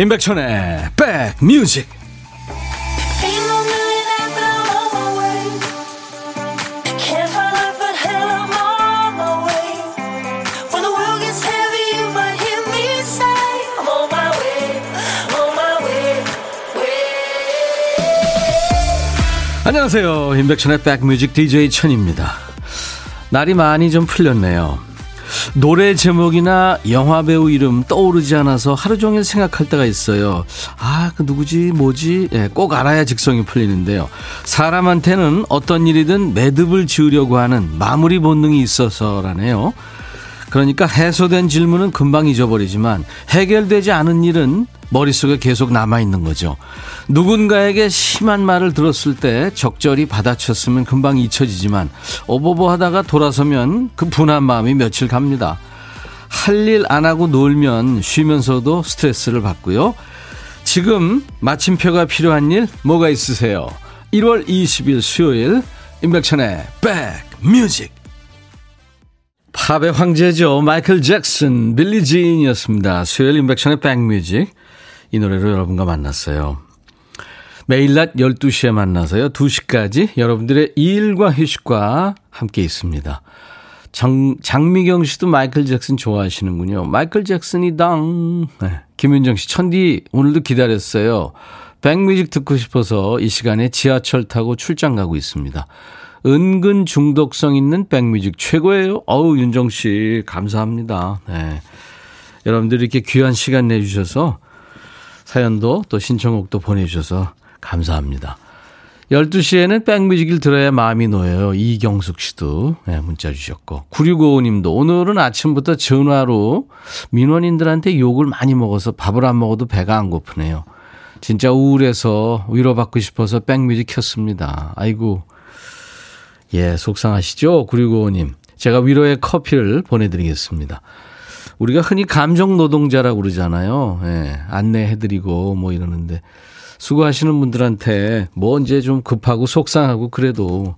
임백천의 백뮤직. 안녕하세요. 임백천의 백뮤직 DJ 천입니다. 날이 많이 좀 풀렸네요 노래 제목이나 영화 배우 이름 떠오르지 않아서 하루 종일 생각할 때가 있어요. 아, 그 누구지, 뭐지? 예, 꼭 알아야 직성이 풀리는데요. 사람한테는 어떤 일이든 매듭을 지으려고 하는 마무리 본능이 있어서라네요. 그러니까 해소된 질문은 금방 잊어버리지만 해결되지 않은 일은 머릿속에 계속 남아있는 거죠. 누군가에게 심한 말을 들었을 때 적절히 받아쳤으면 금방 잊혀지지만 어버버 하다가 돌아서면 그 분한 마음이 며칠 갑니다. 할 일 안 하고 놀면 쉬면서도 스트레스를 받고요. 지금 마침표가 필요한 일 뭐가 있으세요? 1월 20일 수요일 임백천의 백뮤직 팝의 황제죠. 마이클 잭슨, 빌리 진이었습니다. 수요일 임백천의 백뮤직 이 노래로 여러분과 만났어요. 매일 낮 12시에 만나서요. 2시까지 여러분들의 일과 휴식과 함께 있습니다. 정, 장미경 씨도 마이클 잭슨 좋아하시는군요. 마이클 잭슨이 당. 네. 김윤정 씨, 천디 오늘도 기다렸어요. 백뮤직 듣고 싶어서 이 시간에 지하철 타고 출장 가고 있습니다. 은근 중독성 있는 백뮤직 최고예요. 어우, 윤정 씨, 감사합니다. 네. 여러분들이 이렇게 귀한 시간 내주셔서 사연도 또 신청곡도 보내주셔서 감사합니다. 12시에는 백뮤직을 들어야 마음이 놓여요. 이경숙 씨도 네, 문자 주셨고. 9655님도 오늘은 아침부터 전화로 민원인들한테 욕을 많이 먹어서 밥을 안 먹어도 배가 안 고프네요. 진짜 우울해서 위로받고 싶어서 백뮤직 켰습니다. 아이고. 예, 속상하시죠? 9655님. 제가 위로의 커피를 보내드리겠습니다. 우리가 흔히 감정 노동자라고 그러잖아요. 예, 안내해드리고 뭐 이러는데 수고하시는 분들한테 뭐 이제 좀 급하고 속상하고 그래도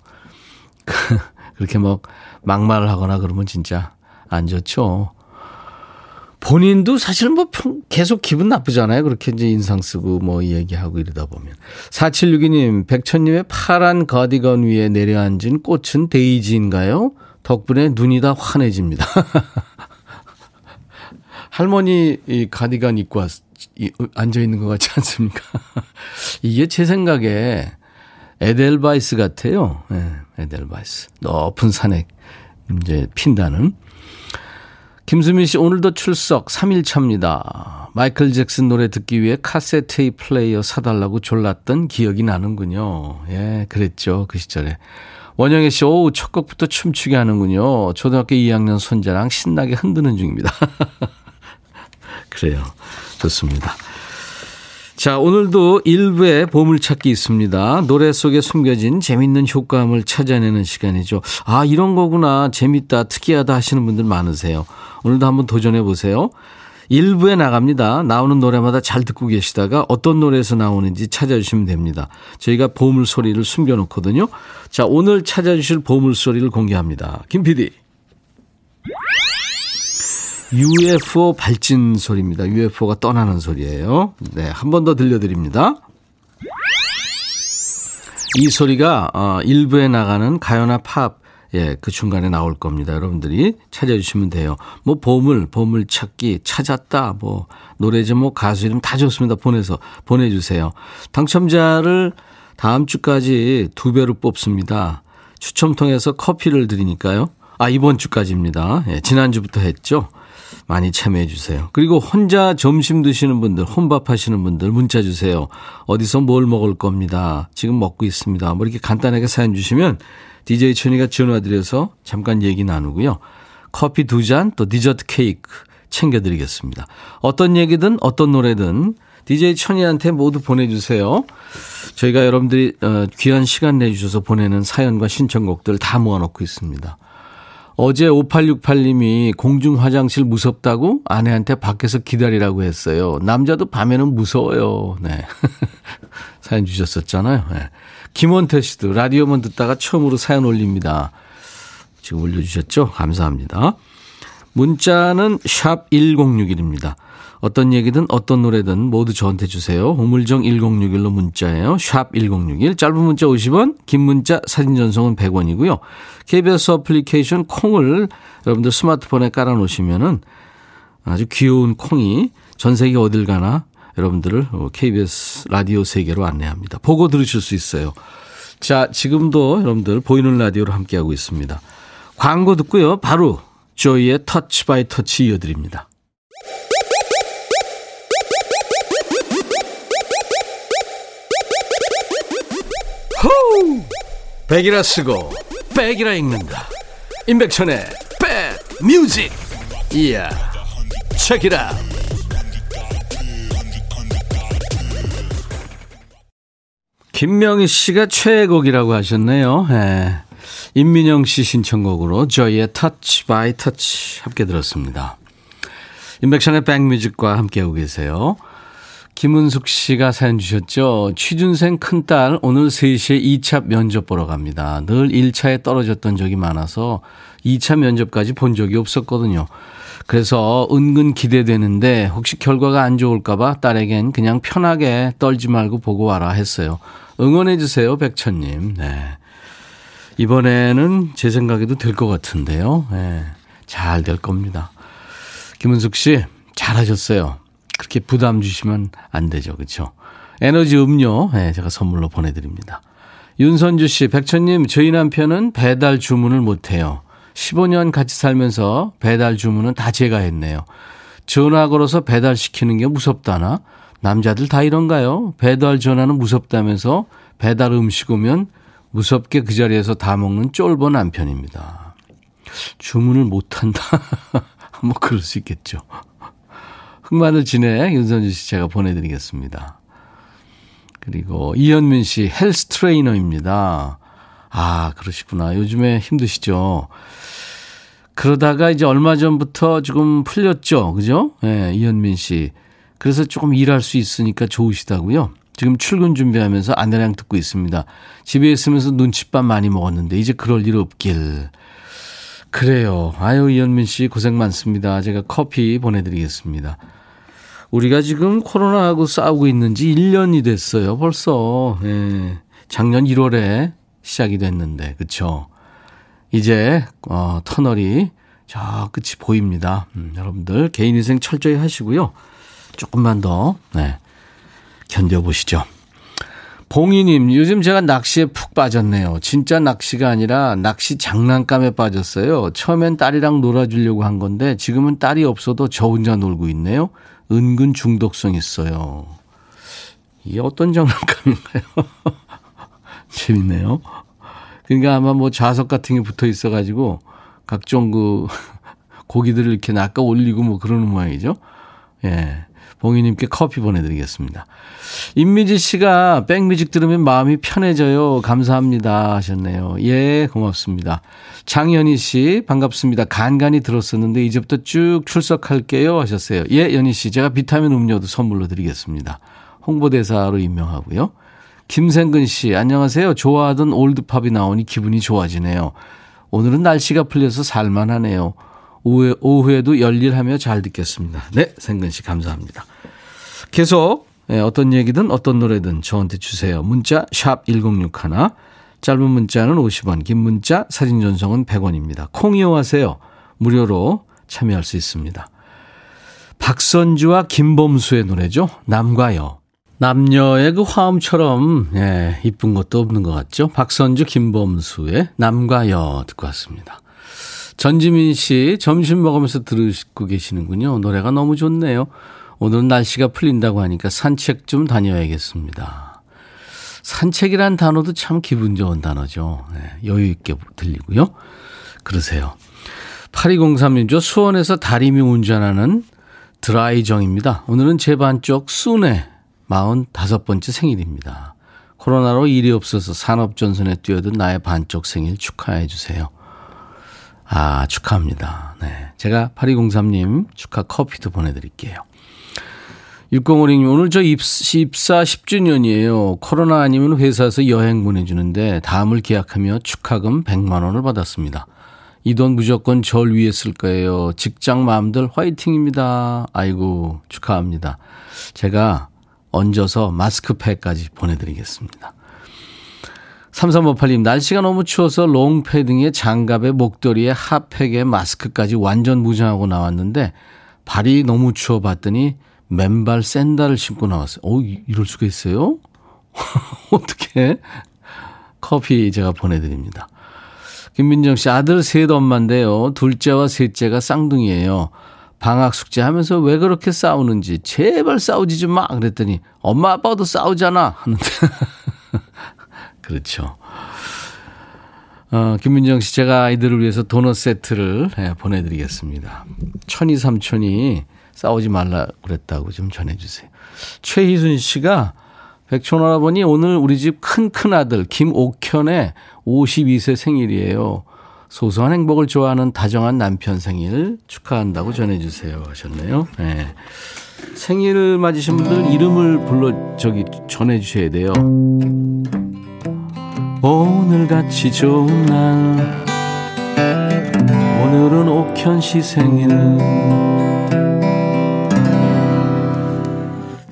그렇게 막 막말을 하거나 그러면 진짜 안 좋죠. 본인도 사실 뭐 계속 기분 나쁘잖아요. 그렇게 이제 인상 쓰고 뭐 얘기하고 이러다 보면. 4762님, 백천님의 파란 거디건 위에 내려앉은 꽃은 데이지인가요? 덕분에 눈이 다 환해집니다. 할머니 이 가디건 입고 왔, 이, 앉아 있는 것 같지 않습니까? 이게 제 생각에 에델바이스 같아요. 네, 에델바이스. 높은 산에 이제 핀다는. 김수민 씨, 오늘도 출석 3일 차입니다. 마이클 잭슨 노래 듣기 위해 카세트 플레이어 사달라고 졸랐던 기억이 나는군요. 예, 그랬죠. 그 시절에. 원영애 씨, 오우, 첫 곡부터 춤추게 하는군요. 초등학교 2학년 손자랑 신나게 흔드는 중입니다. 그래요. 좋습니다. 자, 오늘도 일부에 보물찾기 있습니다. 노래 속에 숨겨진 재밌는 효과음을 찾아내는 시간이죠. 아, 이런 거구나. 재밌다, 특이하다 하시는 분들 많으세요. 오늘도 한번 도전해 보세요. 일부에 나갑니다. 나오는 노래마다 잘 듣고 계시다가 어떤 노래에서 나오는지 찾아주시면 됩니다. 저희가 보물 소리를 숨겨놓거든요. 자, 오늘 찾아주실 보물 소리를 공개합니다. 김 PD. UFO 발진 소리입니다. UFO가 떠나는 소리예요. 네, 한 번 더 들려드립니다. 이 소리가 어, 일부에 나가는 가요나 팝, 예, 그 중간에 나올 겁니다. 여러분들이 찾아주시면 돼요. 뭐 보물, 보물 찾기, 찾았다, 뭐 노래 제목, 가수 이름 다 좋습니다. 보내서 보내주세요. 당첨자를 다음 주까지 두 배로 뽑습니다. 추첨 통해서 커피를 드리니까요. 아 이번 주까지입니다. 예, 지난 주부터 했죠. 많이 참여해 주세요. 그리고 혼자 점심 드시는 분들, 혼밥 하시는 분들 문자 주세요. 어디서 뭘 먹을 겁니다. 지금 먹고 있습니다. 뭐 이렇게 간단하게 사연 주시면 DJ 천이가 전화드려서 잠깐 얘기 나누고요. 커피 두 잔, 또 디저트 케이크 챙겨드리겠습니다. 어떤 얘기든 어떤 노래든 DJ 천이한테 모두 보내주세요. 저희가 여러분들이 어, 귀한 시간 내주셔서 보내는 사연과 신청곡들 다 모아놓고 있습니다. 어제 5868님이 공중 화장실 무섭다고 아내한테 밖에서 기다리라고 했어요. 남자도 밤에는 무서워요. 네. 사연 주셨었잖아요. 네. 김원태 씨도 라디오만 듣다가 처음으로 사연 올립니다. 지금 올려주셨죠? 감사합니다. 문자는 샵 1061입니다. 어떤 얘기든 어떤 노래든 모두 저한테 주세요. 우물정 1061로 문자예요. 샵 1061. 짧은 문자 50원, 긴 문자 사진 전송은 100원이고요. KBS 어플리케이션 콩을 여러분들 스마트폰에 깔아 놓으시면은 아주 귀여운 콩이 전 세계 어딜 가나 여러분들을 KBS 라디오 세계로 안내합니다. 보고 들으실 수 있어요. 자, 지금도 여러분들 보이는 라디오로 함께하고 있습니다. 광고 듣고요. 바로 조이의 Touch by Touch 이어드립니다. 호우! 백이라 쓰고 백이라 읽는다. 임백천의 백 뮤직. 이야. 책이라. 김명희 씨가 최애곡이라고 하셨네요. 네. 임민영 씨 신청곡으로 조이의 Touch by Touch 함께 들었습니다. 임백천의 백뮤직과 함께하고 계세요. 김은숙 씨가 사연 주셨죠. 취준생 큰딸 오늘 3시에 2차 면접 보러 갑니다. 늘 1차에 떨어졌던 적이 많아서 2차 면접까지 본 적이 없었거든요. 그래서 은근 기대되는데 혹시 결과가 안 좋을까봐 딸에겐 그냥 편하게 떨지 말고 보고 와라 했어요. 응원해주세요, 백천님. 네. 이번에는 제 생각에도 될 것 같은데요. 네. 잘될 겁니다. 김은숙 씨, 잘하셨어요. 그렇게 부담 주시면 안 되죠. 그렇죠? 에너지 음료 네, 제가 선물로 보내드립니다. 윤선주 씨, 백천님, 저희 남편은 배달 주문을 못해요. 15년 같이 살면서 배달 주문은 다 제가 했네요. 전화 걸어서 배달 시키는 게 무섭다나? 남자들 다 이런가요? 배달 전화는 무섭다면서 배달 음식 오면 무섭게 그 자리에서 다 먹는 쫄보 남편입니다. 주문을 못한다. 뭐 그럴 수 있겠죠. 흑마늘 진해 윤선주 씨 제가 보내드리겠습니다. 그리고 이현민 씨 헬스 트레이너입니다. 아 그러시구나. 요즘에 힘드시죠. 그러다가 이제 얼마 전부터 조금 풀렸죠. 그죠? 예, 네, 이현민 씨. 그래서 조금 일할 수 있으니까 좋으시다고요. 지금 출근 준비하면서 아내랑 듣고 있습니다. 집에 있으면서 눈칫밥 많이 먹었는데 이제 그럴 일 없길. 그래요. 아유, 이현민 씨 고생 많습니다. 제가 커피 보내드리겠습니다. 우리가 지금 코로나하고 싸우고 있는지 1년이 됐어요. 벌써. 예. 작년 1월에 시작이 됐는데, 그쵸? 이제, 어, 터널이 저 끝이 보입니다. 음, 여러분들 개인위생 철저히 하시고요. 조금만 더, 네. 견뎌보시죠. 봉이님, 요즘 제가 낚시에 푹 빠졌네요. 진짜 낚시가 아니라 낚시 장난감에 빠졌어요. 처음엔 딸이랑 놀아주려고 한 건데 지금은 딸이 없어도 저 혼자 놀고 있네요. 은근 중독성 있어요. 이게 어떤 장난감인가요? 재밌네요. 그러니까 아마 뭐 자석 같은 게 붙어 있어가지고 각종 그 고기들을 이렇게 낚아 올리고 뭐 그러는 모양이죠. 예. 봉희님께 커피 보내드리겠습니다. 임미지 씨가 백뮤직 들으면 마음이 편해져요. 감사합니다. 하셨네요. 예, 고맙습니다. 장연희 씨, 반갑습니다. 간간히 들었었는데 이제부터 쭉 출석할게요. 하셨어요. 예, 연희 씨, 제가 비타민 음료도 선물로 드리겠습니다. 홍보대사로 임명하고요. 김생근 씨, 안녕하세요. 좋아하던 올드팝이 나오니 기분이 좋아지네요. 오늘은 날씨가 풀려서 살만하네요. 오후에, 오후에도 열일하며 잘 듣겠습니다. 네, 생근 씨 감사합니다. 계속 예, 어떤 얘기든 어떤 노래든 저한테 주세요. 문자 샵 1061, 짧은 문자는 50원, 긴 문자 사진 전송은 100원입니다. 콩 이용하세요. 무료로 참여할 수 있습니다. 박선주와 김범수의 노래죠. 남과 여. 남녀의 그 화음처럼 예, 이쁜 것도 없는 것 같죠. 박선주, 김범수의 남과 여 듣고 왔습니다. 전지민 씨 점심 먹으면서 들으시고 계시는군요. 노래가 너무 좋네요. 오늘은 날씨가 풀린다고 하니까 산책 좀 다녀야겠습니다. 산책이란 단어도 참 기분 좋은 단어죠. 네, 여유 있게 들리고요. 그러세요. 8203님, 저 수원에서 다리미 운전하는 드라이정입니다. 오늘은 제 반쪽 순의 45번째 생일입니다. 코로나로 일이 없어서 산업전선에 뛰어든 나의 반쪽 생일 축하해 주세요. 아, 축하합니다. 네. 제가 8203님 축하 커피도 보내드릴게요. 6056님, 오늘 저 입사, 입사 10주년이에요. 코로나 아니면 회사에서 여행 보내주는데 다음을 계약하며 축하금 100만원을 받았습니다. 이 돈 무조건 절 위에 쓸 거예요. 직장 마음들 화이팅입니다. 아이고, 축하합니다. 제가 얹어서 마스크팩까지 보내드리겠습니다. 3358님, 날씨가 너무 추워서 롱패딩에 장갑에 목도리에 핫팩에 마스크까지 완전 무장하고 나왔는데 발이 너무 추워 봤더니 맨발 샌달을 신고 나왔어요. 오, 이럴 수가 있어요? 어떻게? 커피 제가 보내드립니다. 김민정 씨, 아들 셋 엄마인데요. 둘째와 셋째가 쌍둥이에요. 방학 숙제 하면서 왜 그렇게 싸우는지, 제발 싸우지 좀 마! 그랬더니, 엄마, 아빠도 싸우잖아! 하는데. 그렇죠. 어, 김민정 씨, 제가 아이들을 위해서 도넛 세트를 네, 보내드리겠습니다. 천이 삼촌이 싸우지 말라 그랬다고 좀 전해주세요. 최희순 씨가 백촌할아버니 오늘 우리 집 큰 큰 아들 김옥현의 52세 생일이에요. 소소한 행복을 좋아하는 다정한 남편 생일 축하한다고 전해주세요 하셨네요. 네. 생일 맞으신 분들 이름을 불러 저기 전해주셔야 돼요. 오늘같이 좋은 날 오늘은 옥현 씨 생일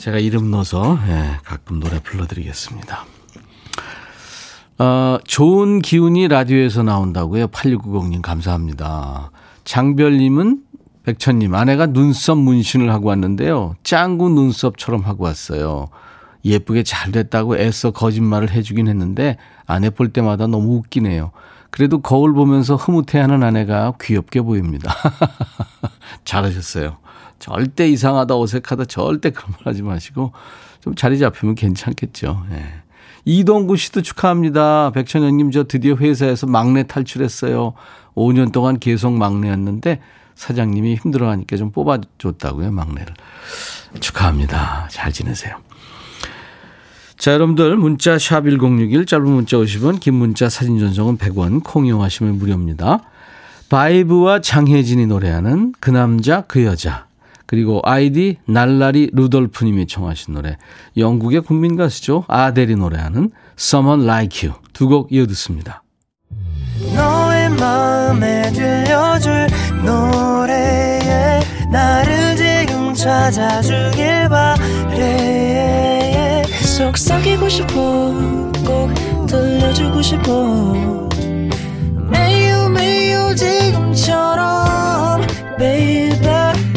제가 이름 넣어서 예, 가끔 노래 불러드리겠습니다. 어, 좋은 기운이 라디오에서 나온다고요. 8690님 감사합니다. 장별님은 백천님 아내가 눈썹 문신을 하고 왔는데요. 짱구 눈썹처럼 하고 왔어요. 예쁘게 잘 됐다고 애써 거짓말을 해주긴 했는데 아내 볼 때마다 너무 웃기네요. 그래도 거울 보면서 흐뭇해하는 아내가 귀엽게 보입니다. 잘하셨어요. 절대 이상하다, 어색하다, 절대 그런 말 하지 마시고 좀 자리 잡히면 괜찮겠죠. 예. 이동구 씨도 축하합니다. 백천영님, 저 드디어 회사에서 막내 탈출했어요. 5년 동안 계속 막내였는데 사장님이 힘들어하니까 좀 뽑아줬다고요, 막내를. 축하합니다. 잘 지내세요. 자, 여러분들 문자 샵 1061 짧은 문자 50원, 긴 문자 사진 전송은 100원, 콩 이용하시면 무료입니다. 바이브와 장혜진이 노래하는 그 남자 그 여자 그리고 아이디 날라리 루돌프님이 청하신 노래. 영국의 국민 가수죠. 아델이 노래하는 Someone Like You. 두 곡 이어 듣습니다. 너의 마음에 들려줄 노래에 나를 지금 찾아주길 바래. 속삭이고 싶어 꼭 들려주고 싶어. 매우 매우 지금처럼 baby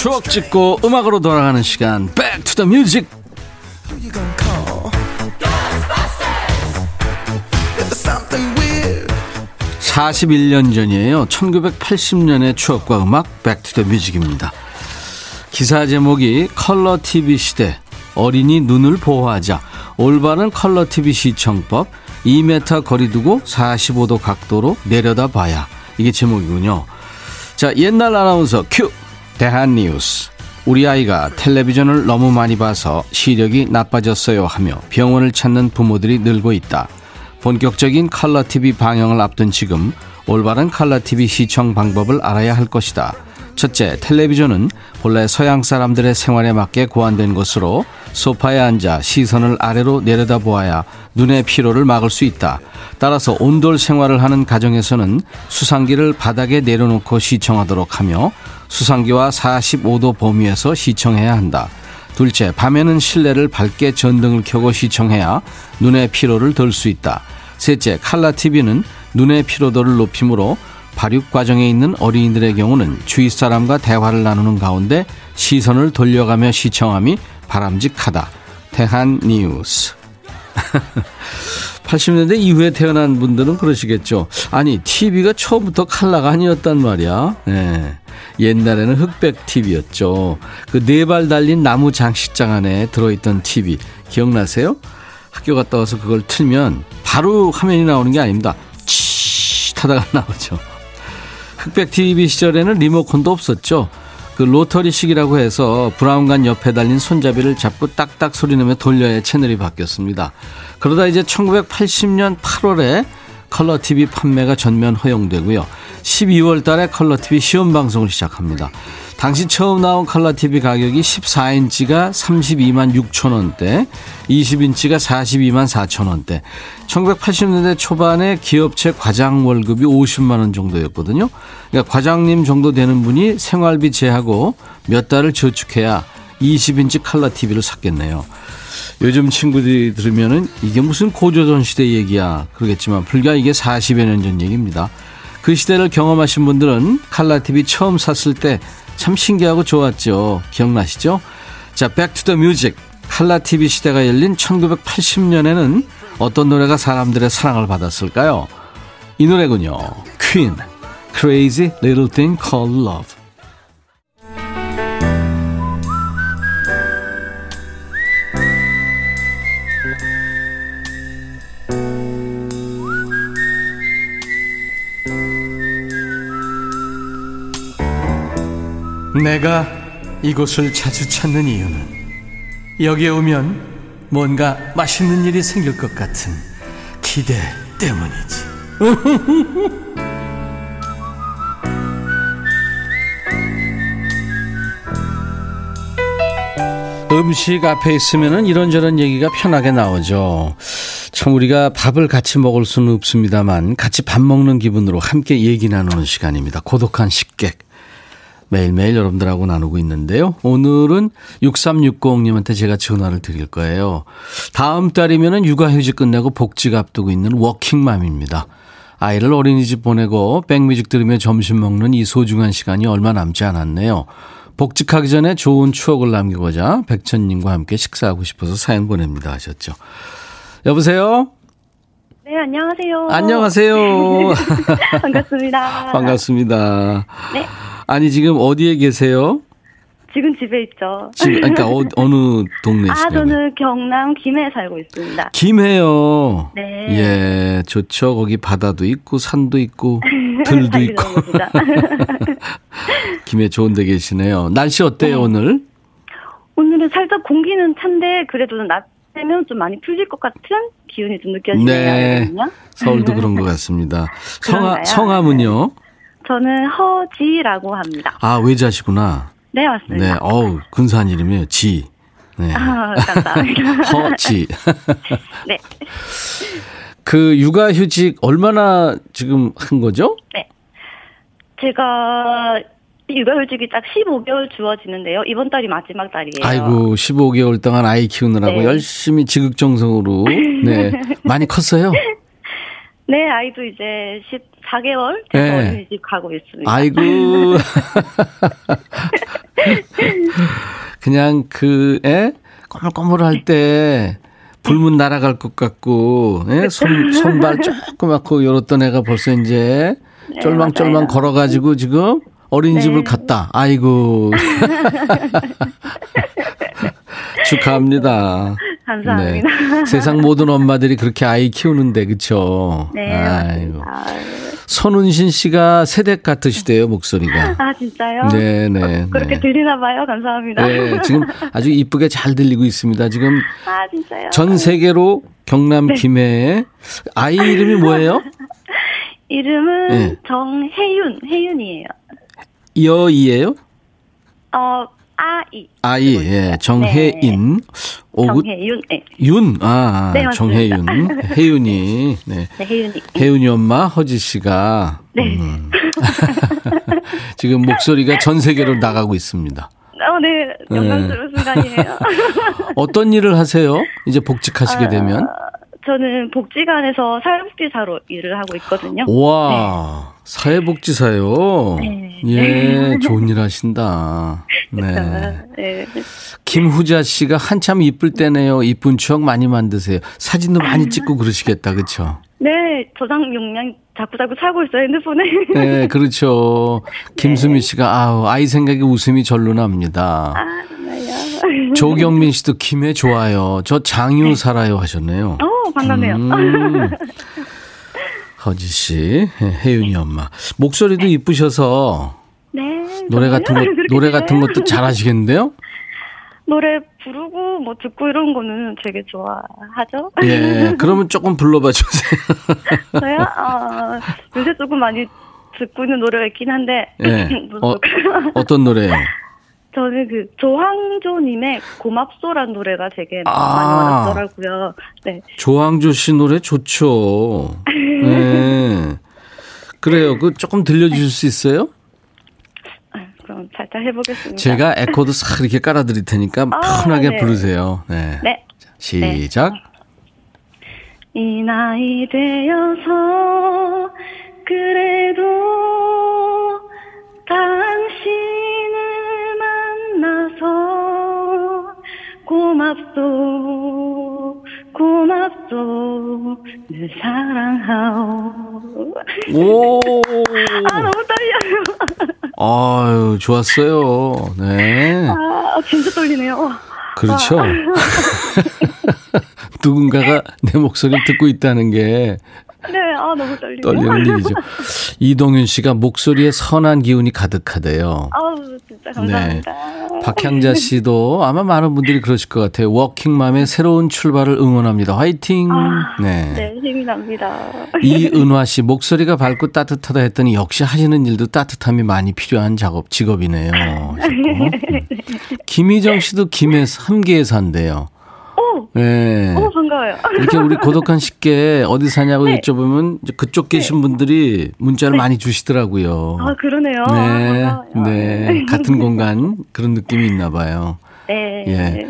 추억 찍고 음악으로 돌아가는 시간 Back to the Music 41년 전이에요. 1980년의 추억과 음악 Back to the Music입니다. 기사 제목이 컬러 TV 시대 어린이 눈을 보호하자 올바른 컬러 TV 시청법 2m 거리 두고 45도 각도로 내려다 봐야 이게 제목이군요. 자 옛날 아나운서 큐 대한뉴스 우리 아이가 텔레비전을 너무 많이 봐서 시력이 나빠졌어요 하며 병원을 찾는 부모들이 늘고 있다. 본격적인 칼라 TV 방영을 앞둔 지금 올바른 칼라 TV 시청 방법을 알아야 할 것이다. 첫째, 텔레비전은 본래 서양 사람들의 생활에 맞게 고안된 것으로 소파에 앉아 시선을 아래로 내려다보아야 눈의 피로를 막을 수 있다. 따라서 온돌 생활을 하는 가정에서는 수상기를 바닥에 내려놓고 시청하도록 하며 수상기와 45도 범위에서 시청해야 한다. 둘째, 밤에는 실내를 밝게 전등을 켜고 시청해야 눈의 피로를 덜 수 있다. 셋째, 칼라 TV는 눈의 피로도를 높이므로 발육 과정에 있는 어린이들의 경우는 주위 사람과 대화를 나누는 가운데 시선을 돌려가며 시청함이 바람직하다. 대한 뉴스. 80년대 이후에 태어난 분들은 그러시겠죠. 아니, TV가 처음부터 칼라가 아니었단 말이야. 예. 옛날에는 흑백 TV였죠. 그 네 발 달린 나무 장식장 안에 들어있던 TV. 기억나세요? 학교 갔다 와서 그걸 틀면 바로 화면이 나오는 게 아닙니다. 치 하다가 나오죠. 흑백 TV 시절에는 리모컨도 없었죠. 그 로터리식이라고 해서 브라운관 옆에 달린 손잡이를 잡고 딱딱 소리내며 돌려야 채널이 바뀌었습니다. 그러다 이제 1980년 8월에 컬러 TV 판매가 전면 허용되고요. 12월 달에 컬러 TV 시험 방송을 시작합니다. 당시 처음 나온 컬러 TV 가격이 14인치가 32만 6천 원대, 20인치가 42만 4천 원대. 1980년대 초반에 기업체 과장 월급이 50만 원 정도였거든요. 그러니까 과장님 정도 되는 분이 생활비 제하고 몇 달을 저축해야 20인치 컬러 TV를 샀겠네요. 요즘 친구들이 들으면은 이게 무슨 고조선 시대 얘기야 그러겠지만 불과 이게 40여 년 전 얘기입니다. 그 시대를 경험하신 분들은 칼라 TV 처음 샀을 때 참 신기하고 좋았죠. 기억나시죠? 자, Back to the Music. 칼라 TV 시대가 열린 1980년에는 어떤 노래가 사람들의 사랑을 받았을까요? 이 노래군요. 퀸. Crazy Little Thing Called Love. 내가 이곳을 자주 찾는 이유는 여기에 오면 뭔가 맛있는 일이 생길 것 같은 기대 때문이지. 음식 앞에 있으면 이런저런 얘기가 편하게 나오죠. 참 우리가 밥을 같이 먹을 수는 없습니다만 같이 밥 먹는 기분으로 함께 얘기 나누는 시간입니다. 고독한 식객. 매일매일 여러분들하고 나누고 있는데요. 오늘은 6360님한테 제가 전화를 드릴 거예요. 다음 달이면 육아휴직 끝내고 복직 앞두고 있는 워킹맘입니다. 아이를 어린이집 보내고 백뮤직 들으며 점심 먹는 이 소중한 시간이 얼마 남지 않았네요. 복직하기 전에 좋은 추억을 남기고자 백천님과 함께 식사하고 싶어서 사연 보냅니다 하셨죠. 여보세요? 네, 안녕하세요. 안녕하세요. 반갑습니다. 반갑습니다. 네. 아니, 지금 어디에 계세요? 지금 집에 있죠. 집, 그러니까 어, 느 동네시냐고요? 아, 저는 경남 김해에 살고 있습니다. 김해요. 네. 예, 좋죠. 거기 바다도 있고 산도 있고 들도 잘 있고. 김해 좋은 데 계시네요. 날씨 어때요, 네. 오늘? 오늘은 살짝 공기는 찬데 그래도 낮 되면 좀 많이 풀릴 것 같은 기운이 좀 느껴지네요. 네. 서울도 그런 것 같습니다. 성하? 성함은요? 저는 허지라고 합니다. 아, 외자시구나. 네, 맞습니다. 네, 어우, 근사한 이름이에요. 지. 네. 아, 감사합니다. 허지. 네. 그 육아휴직 얼마나 지금 한 거죠? 제가 육아휴직이 딱 15개월 주어지는데요. 이번 달이 마지막 달이에요. 아이고, 15개월 동안 아이 키우느라고 네. 열심히 지극정성으로. 네. 많이 컸어요? 네, 아이도 이제 14개월 네. 돼서 어린이집 가고 있습니다. 아이고. 그냥 그, 에? 꼬물꼬물할 때 불문 날아갈 것 같고, 예? 손, 손발 조그맣고 요렇던 애가 벌써 이제 쫄망쫄망 네. 걸어가지고 지금 어린이집을 네. 갔다. 아이고. 축하합니다. 감사합니다. 네. 세상 모든 엄마들이 그렇게 아이 키우는데, 그쵸? 네, 아이고. 손은신 씨가 세댁 같으시대요, 목소리가. 아, 진짜요? 네네. 그렇게 네. 들리나 봐요. 감사합니다. 네, 지금 아주 이쁘게 잘 들리고 있습니다. 지금 아, 진짜요? 전 세계로 경남 네. 김해에 아이 이름이 뭐예요? 이름은 네. 정혜윤, 혜윤이에요. 여이예요? 어, 아이. 아이, 예, 정혜인. 오구, 정혜윤, 네. 윤, 아, 네, 맞습니다. 정혜윤. 혜윤이, 네. 네, 혜윤이. 혜윤이 엄마 허지 씨가. 네. 음. 지금 목소리가 전 세계로 나가고 있습니다. 어, 네. 영광스러운 순간이에요. 어떤 일을 하세요? 이제 복직하시게 아, 되면? 저는 복지관에서 사회복지사로 일을 하고 있거든요. 와, 사회복지사요? 네. 예, 좋은 일 하신다. 네. 네. 김후자 씨가 한참 이쁠 때네요. 이쁜 추억 많이 만드세요. 사진도 많이 찍고 그러시겠다. 그쵸? 네, 저장 용량 자꾸 자꾸 차고 있어요, 핸드폰에. 네, 그렇죠. 김수미 씨가 아우, 아이 생각에 웃음이 절로 납니다. 아, 정말요. 조경민 씨도 김해 좋아요. 저 장유 살아요 하셨네요. 어, 반갑네요. 음. 허지 씨, 예, 혜윤이 엄마. 목소리도 이쁘셔서 네. 노래? 같은 것, 그렇게 노래 같은 것도? 잘하시겠는데요? 노래 부르고 뭐 듣고 이런 거는 되게 좋아하죠. 예, 그러면 조금 불러봐 주세요. 저요? 어, 요새 조금 많이 듣고 있는 노래가 있긴 한데. 예. 뭐 어, 어떤 노래요? 저는 그 조항조님의 고맙소란 노래가 되게 아. 많이 와닿더라고요. 네. 조항조 씨 노래 좋죠. 네. 그래요. 그 조금 들려주실 수 있어요? 아, 그럼 살짝 해보겠습니다. 제가 에코도 싹 이렇게 깔아드릴 테니까 아, 편하게 네. 부르세요. 네. 네. 시작. 이 나이 되어서 그래도 당신 고맙소 고맙소 늘 사랑하오 오. 아 너무 떨려요 아유, 좋았어요. 네. 아 진짜 떨리네요 그렇죠. 누군가가 내 목소리를 듣고 있다는 게 네 아 너무 떨리네요 떨리는 일이죠. 이동윤 씨가 목소리에 선한 기운이 가득하대요. 아우 진짜 감사합니다 박향자 씨도 아마 많은 분들이 그러실 것 같아요. 워킹맘의 새로운 출발을 응원합니다. 화이팅! 네. 네 힘이 납니다 이은화 씨, 목소리가 밝고 따뜻하다 했더니 역시 하시는 일도 따뜻함이 많이 필요한 작업, 직업이네요. 김희정 씨도 김해에서, 함께에 산대요. 오 네. 오, 반가워요. 이렇게 우리 고독한 식객 어디 사냐고 네. 여쭤보면 이제 그쪽 계신 분들이 문자를 많이 주시더라고요. 아, 그러네요. 네, 아. 네. 같은 공간 그런 느낌이 있나 봐요. 네. 예.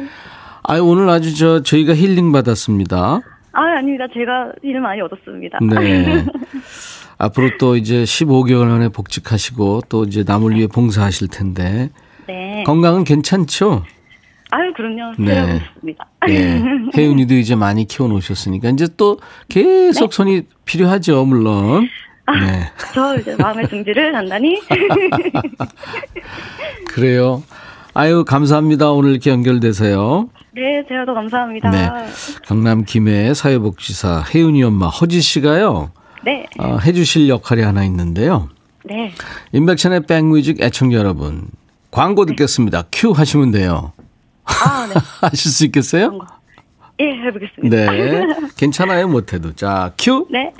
아 오늘 아주 저 저희가 힐링 받았습니다. 아, 아닙니다. 제가 일 많이 얻었습니다. 네. 앞으로 또 이제 15개월 만에 복직하시고 또 이제 남을 위해 봉사하실 텐데 네. 건강은 괜찮죠? 아유, 그럼요. 네. 잘하고 있습니다. 예. 혜윤이도 이제 많이 키워놓으셨으니까 이제 또 계속 손이 필요하죠, 물론. 네. 저 이제 마음의 중지를 단단히. 그래요. 아유, 감사합니다. 오늘 이렇게 연결돼서요. 네, 제가 더 감사합니다. 네. 경남 김해 사회복지사 혜윤이 엄마 허지 씨가요. 네. 어, 해주실 역할이 하나 있는데요. 네. 임백천의 백뮤직 애청자 여러분. 광고 듣겠습니다. 큐 하시면 돼요. 아, 네. 하실 수 있겠어요? 예, 해보겠습니다. 네. 괜찮아요, 못해도. 자, 큐. 네.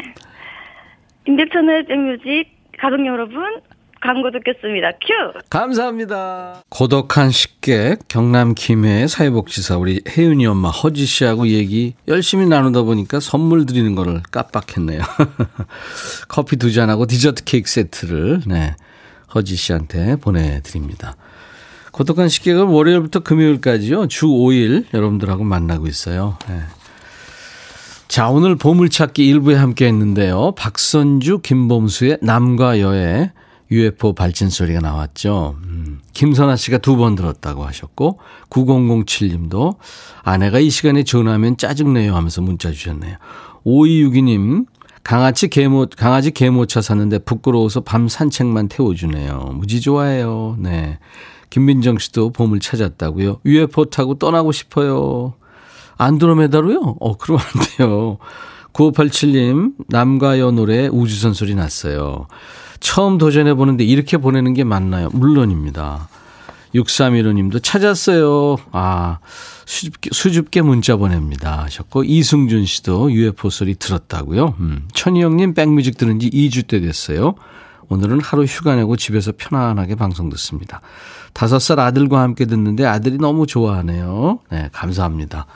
임백천의 백뮤직 가족 여러분, 광고 듣겠습니다. 큐! 감사합니다. 고독한 식객 경남 김해 사회복지사 우리 혜윤이 엄마 허지 씨하고 얘기 열심히 나누다 보니까 선물 드리는 거를 깜빡했네요. 커피 두 잔하고 디저트 케이크 세트를 네 허지 씨한테 보내드립니다. 고독한 식객은 월요일부터 금요일까지요 주 5일 여러분들하고 만나고 있어요. 네. 자, 오늘 보물찾기 일부에 함께 했는데요. 박선주, 김범수의 남과 여의 UFO 발진 소리가 나왔죠. 음, 김선아 씨가 두 번 들었다고 하셨고, 9007님도 아내가 이 시간에 전화하면 짜증내요 하면서 문자 주셨네요. 5262님, 강아지 개모, 강아지 개모차 샀는데 부끄러워서 밤 산책만 태워주네요. 무지 좋아해요. 네. 김민정 씨도 봄을 찾았다고요. UFO 타고 떠나고 싶어요. 안드로메다로요? 어, 그러면 안 돼요. 9587님, 남과여 노래 우주선 소리 났어요. 처음 도전해보는데 이렇게 보내는 게 맞나요? 물론입니다. 6315님도 찾았어요. 아, 수줍게, 수줍게 문자 보냅니다. 하셨고, 이승준 씨도 UFO 소리 들었다고요. 음, 천희영님 백뮤직 들은 지 2주 때 됐어요. 오늘은 하루 휴가 내고 집에서 편안하게 방송 듣습니다. 다섯 살 아들과 함께 듣는데 아들이 너무 좋아하네요. 네, 감사합니다.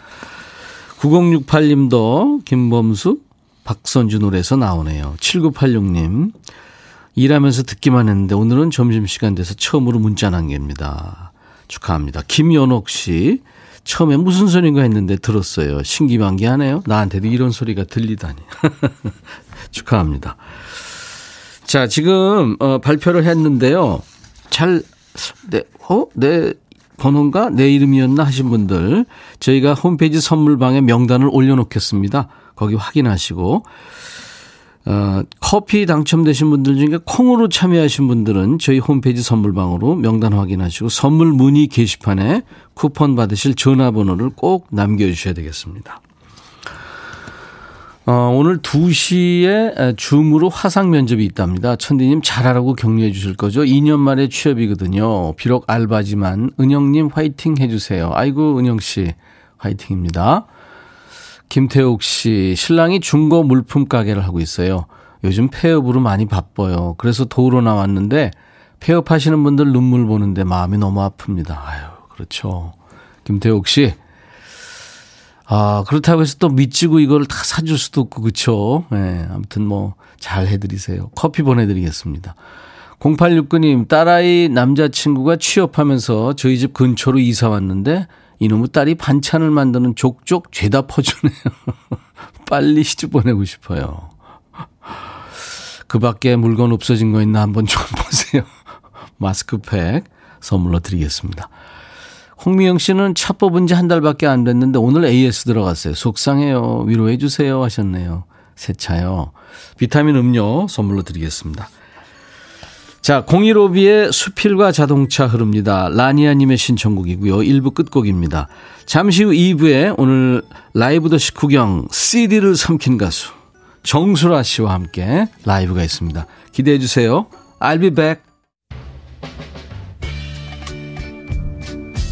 9068님도 김범수, 박선주 노래에서 나오네요. 7986님. 일하면서 듣기만 했는데 오늘은 점심시간 돼서 처음으로 문자 남깁니다. 축하합니다. 김연옥 씨. 처음에 무슨 소리인가 했는데 들었어요. 신기반기하네요. 나한테도 이런 소리가 들리다니. 축하합니다. 자, 지금 어, 발표를 했는데요. 잘, 내, 어, 내 번호인가? 내 이름이었나 하신 분들 저희가 홈페이지 선물방에 명단을 올려 놓겠습니다. 거기 확인하시고 어, 커피 당첨되신 분들 중에 콩으로 참여하신 분들은 저희 홈페이지 선물방으로 명단 확인하시고 선물 문의 게시판에 쿠폰 받으실 전화번호를 꼭 남겨주셔야 되겠습니다. 어, 오늘 2시에 줌으로 화상 면접이 있답니다. 천디님 잘하라고 격려해 주실 거죠? 2년 만에 취업이거든요. 비록 알바지만 은영님 화이팅 해주세요. 아이고 은영씨 화이팅입니다. 김태옥 씨, 신랑이 중고 물품 가게를 하고 있어요. 요즘 폐업으로 많이 바빠요. 그래서 도우러 나왔는데 폐업하시는 분들 눈물 보는데 마음이 너무 아픕니다. 아유, 그렇죠. 김태옥 씨. 아, 그렇다고 해서 또 미치고 이걸 다 사줄 수도 없고, 그쵸? 예, 네, 아무튼 뭐, 잘 해드리세요. 커피 보내드리겠습니다. 0869님, 딸아이 남자친구가 취업하면서 저희 집 근처로 이사 왔는데, 이놈의 딸이 반찬을 만드는 족족 죄다 퍼주네요. 빨리 시집 보내고 싶어요. 그 밖에 물건 없어진 거 있나 한번 좀 보세요. 마스크팩 선물로 드리겠습니다. 홍미영 씨는 차 뽑은 지 한 달밖에 안 됐는데 오늘 AS 들어갔어요. 속상해요. 위로해 주세요 하셨네요. 새 차요. 비타민 음료 선물로 드리겠습니다. 자, 015B의 수필과 자동차 흐릅니다. 라니아님의 신청곡이고요. 1부 끝곡입니다. 잠시 후 2부에 오늘 라이브 더 식후경 CD를 삼킨 가수 정수라 씨와 함께 라이브가 있습니다. 기대해 주세요. I'll be back.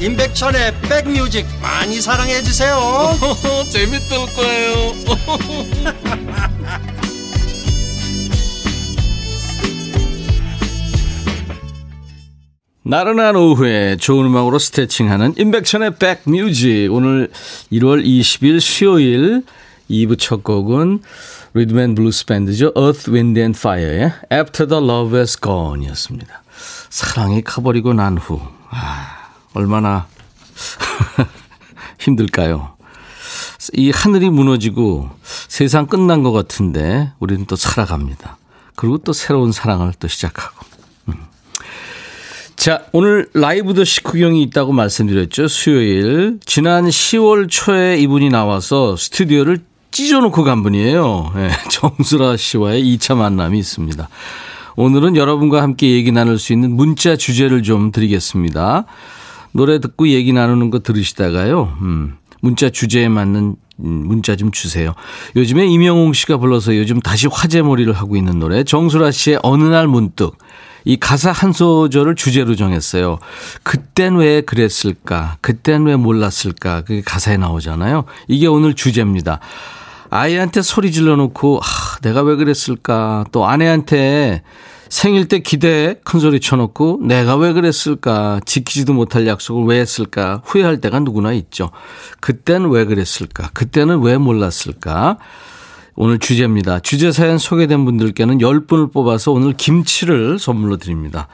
임백천의 백뮤직 많이 사랑해 주세요 재밌을 거예요 나른한 오후에 좋은 음악으로 스트레칭하는 임백천의 백뮤직. 오늘 1월 20일 수요일 2부 첫 곡은 리듬 앤 블루스 밴드죠. Earth, Wind and Fire의 After the Love Has Gone 이었습니다. 사랑이 가버리고 난 후. 아, 얼마나 힘들까요? 이 하늘이 무너지고 세상 끝난 것 같은데 우리는 또 살아갑니다. 그리고 또 새로운 사랑을 또 시작하고. 자, 오늘 라이브도 식후경이 있다고 말씀드렸죠. 수요일. 지난 10월 초에 이분이 나와서 스튜디오를 찢어놓고 간 분이에요. 네, 정수라 씨와의 2차 만남이 있습니다. 오늘은 여러분과 함께 얘기 나눌 수 있는 문자 주제를 좀 드리겠습니다. 노래 듣고 얘기 나누는 거 들으시다가요. 음, 문자 주제에 맞는 음, 문자 좀 주세요. 요즘에 임영웅 씨가 불러서 요즘 다시 화제몰이를 하고 있는 노래 정수라 씨의 어느 날 문득 이 가사 한 소절을 주제로 정했어요. 그땐 왜 그랬을까? 그땐 왜 몰랐을까? 그게 가사에 나오잖아요. 이게 오늘 주제입니다. 아이한테 소리 질러 놓고, 아, 내가 왜 그랬을까? 또 아내한테 생일 때 기대해 큰 소리 쳐놓고 내가 왜 그랬을까? 지키지도 못할 약속을 왜 했을까? 후회할 때가 누구나 있죠. 그땐 왜 그랬을까? 그때는 왜 몰랐을까? 오늘 주제입니다. 주제 사연 소개된 분들께는 10분을 뽑아서 오늘 김치를 선물로 드립니다.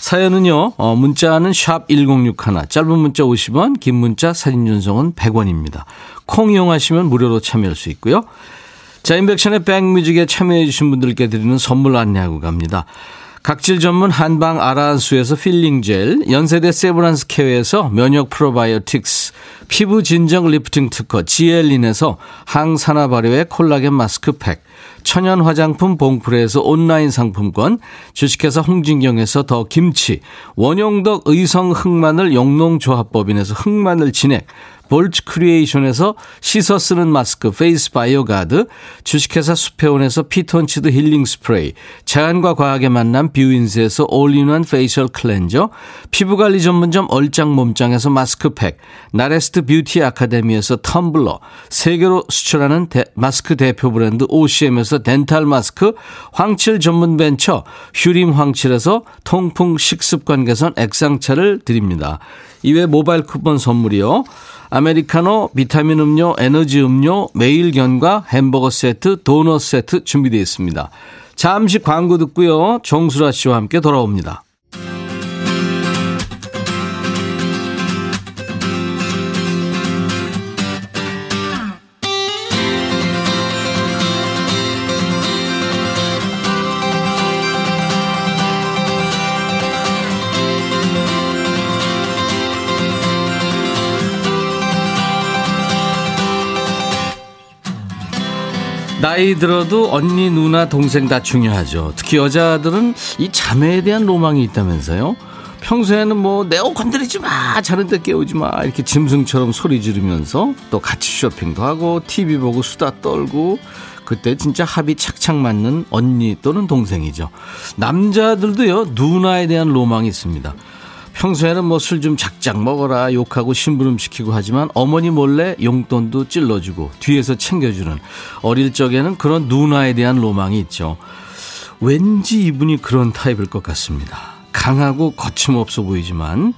사연은요, 어, 문자는 샵 1061, 짧은 문자 50원, 긴 문자 사진 전송은 100원입니다. 콩 이용하시면 무료로 참여할 수 있고요. 자, 임백천의 백뮤직에 참여해주신 분들께 드리는 선물 안내하고 갑니다. 각질 전문 한방 아라한수에서 peeling gel, 연세대 세브란스 케어에서 면역 프로바이오틱스, 피부 진정 리프팅 특허 지엘린에서 항산화 발효의 콜라겐 마스크팩, 천연 화장품 봉프레에서 온라인 상품권, 주식회사 홍진경에서 더 김치, 원용덕 의성 흑마늘 영농조합법인에서 흑마늘 진액, 볼트 크리에이션에서 씻어 쓰는 마스크 페이스 바이오 가드, 주식회사 수페온에서 피톤치드 힐링 스프레이, 자연과 과학의 만남 뷰인스에서 all-in-one facial cleanser, 피부관리 전문점 얼짱 몸짱에서 마스크팩, 나레스트 뷰티 아카데미에서 텀블러, 세계로 수출하는 대, 마스크 대표 브랜드 OCM에서 덴탈 마스크, 황칠 전문 벤처 휴림 황칠에서 통풍 식습관 개선 액상차를 드립니다. 이외 모바일 쿠폰 선물이요. 아메리카노, 비타민 음료, 에너지 음료, 매일견과 햄버거 세트, 도넛 세트 준비되어 있습니다. 잠시 광고 듣고요. 정수라 씨와 함께 돌아옵니다. 나이 들어도 언니, 누나, 동생 다 중요하죠. 특히 여자들은 이 자매에 대한 로망이 있다면서요. 평소에는 뭐 내 옷 건드리지 마, 자는데 깨우지 마 이렇게 짐승처럼 소리 지르면서 또 같이 쇼핑도 하고 TV 보고 수다 떨고 그때 진짜 합이 착착 맞는 언니 또는 동생이죠. 남자들도요 누나에 대한 로망이 있습니다. 평소에는 뭐 술 좀 작작 먹어라 욕하고 심부름 시키고 하지만 어머니 몰래 용돈도 찔러주고 뒤에서 챙겨주는 어릴 적에는 그런 누나에 대한 로망이 있죠. 왠지 이분이 그런 타입일 것 같습니다. 강하고 거침없어 보이지만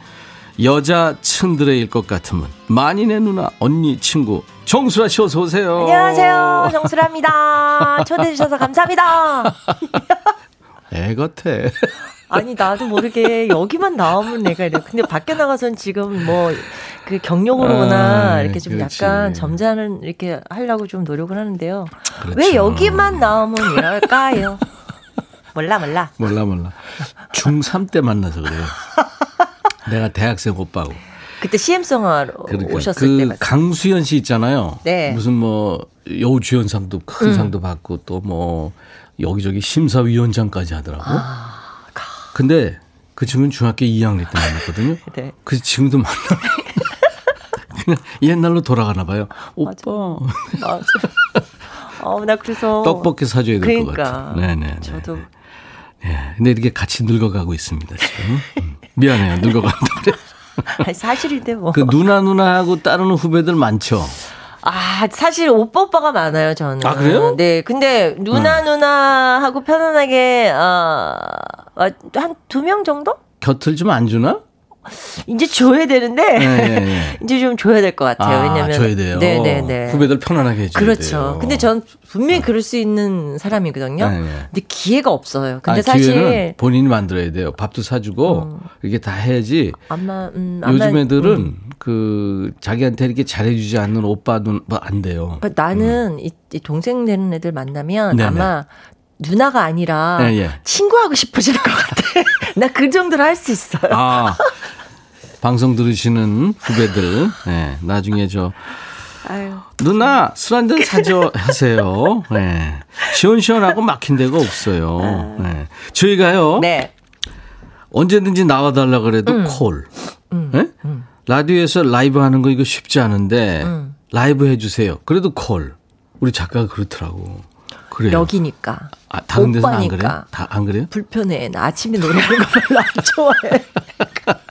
여자 츤드레일 것 같으면 만인의 누나 언니 친구 정수라 씨 어서 오세요. 안녕하세요. 정수라입니다. 초대해 주셔서 감사합니다. 애 같아. 아니 나도 모르게 여기만 나오면 내가 이래. 근데 밖에 나가선 지금 뭐 그 경력으로나 아, 이렇게 좀 그렇지. 약간 점잖은 이렇게 하려고 좀 노력을 하는데요. 그렇죠. 왜 여기만 나오면 이럴까요? 몰라 몰라. 몰라 몰라. 중3 때 만나서 그래요. 내가 대학생 오빠고. 그때 CM송화로 그러니까 오셨을 그때 봤어요. 강수연 씨 있잖아요. 네. 무슨 뭐 여우주연상도 큰 음. 상도 받고 또 뭐 여기저기 심사위원장까지 하더라고. 아, 근데 그 친구는 중학교 2학년 때 만났거든요. 네. 그 지금도 만나. 그냥 옛날로 돌아가나 봐요. 오빠 맞아. 어, 나 그래서 떡볶이 사줘야 될것 그러니까. 같아. 네네. 저도 예. 근데 이렇게 같이 늙어가고 있습니다 지금. 음. 미안해요 늙어간다 그래. 사실인데 뭐. 그 누나 누나하고 따르는 후배들 많죠. 아, 사실 오빠 오빠가 많아요, 저는. 아, 그래요? 네. 근데 누나 누나 하고 편안하게 어, 한 두 명 정도? 곁을 좀 안 주나? 이제 줘야 되는데 예, 예, 예. 이제 좀 줘야 될 것 같아요. 아, 왜냐면 줘야 돼요. 네, 네, 네. 후배들 편안하게 해줘야 그렇죠. 돼요. 근데 전 분명히 그럴 수 있는 사람이거든요. 네, 네. 근데 기회가 없어요. 근데 아, 사실 본인이 만들어야 돼요. 밥도 사주고 이게 다 해야지. 아마 음, 아마 요즘 애들은 음. 그 자기한테 이렇게 잘해주지 않는 오빠는 뭐안 돼요. 그러니까 나는 이, 이 동생 되는 애들 만나면 음. 네네. 아마 누나가 아니라 예, 예. 친구하고 싶어질 것 같아. 나 그 정도로 할 수 있어요. 아 방송 들으시는 후배들, 예, 나중에 저 아유. 누나 술 한 잔 사줘 하세요. 네. 시원시원하고 막힌 데가 없어요. 네. 저희가요 네. 언제든지 나와달라 그래도 음. 콜. 예? 라디오에서 라이브 하는 거 이거 쉽지 않은데 음. 라이브 해주세요. 그래도 콜. 우리 작가가 그렇더라고. 그래요. 여기니까. 아, 다른 데서는 안. 그래요? 다 안 그래요? 불편해. 나 아침에 노래하는 거 별로 안 좋아해.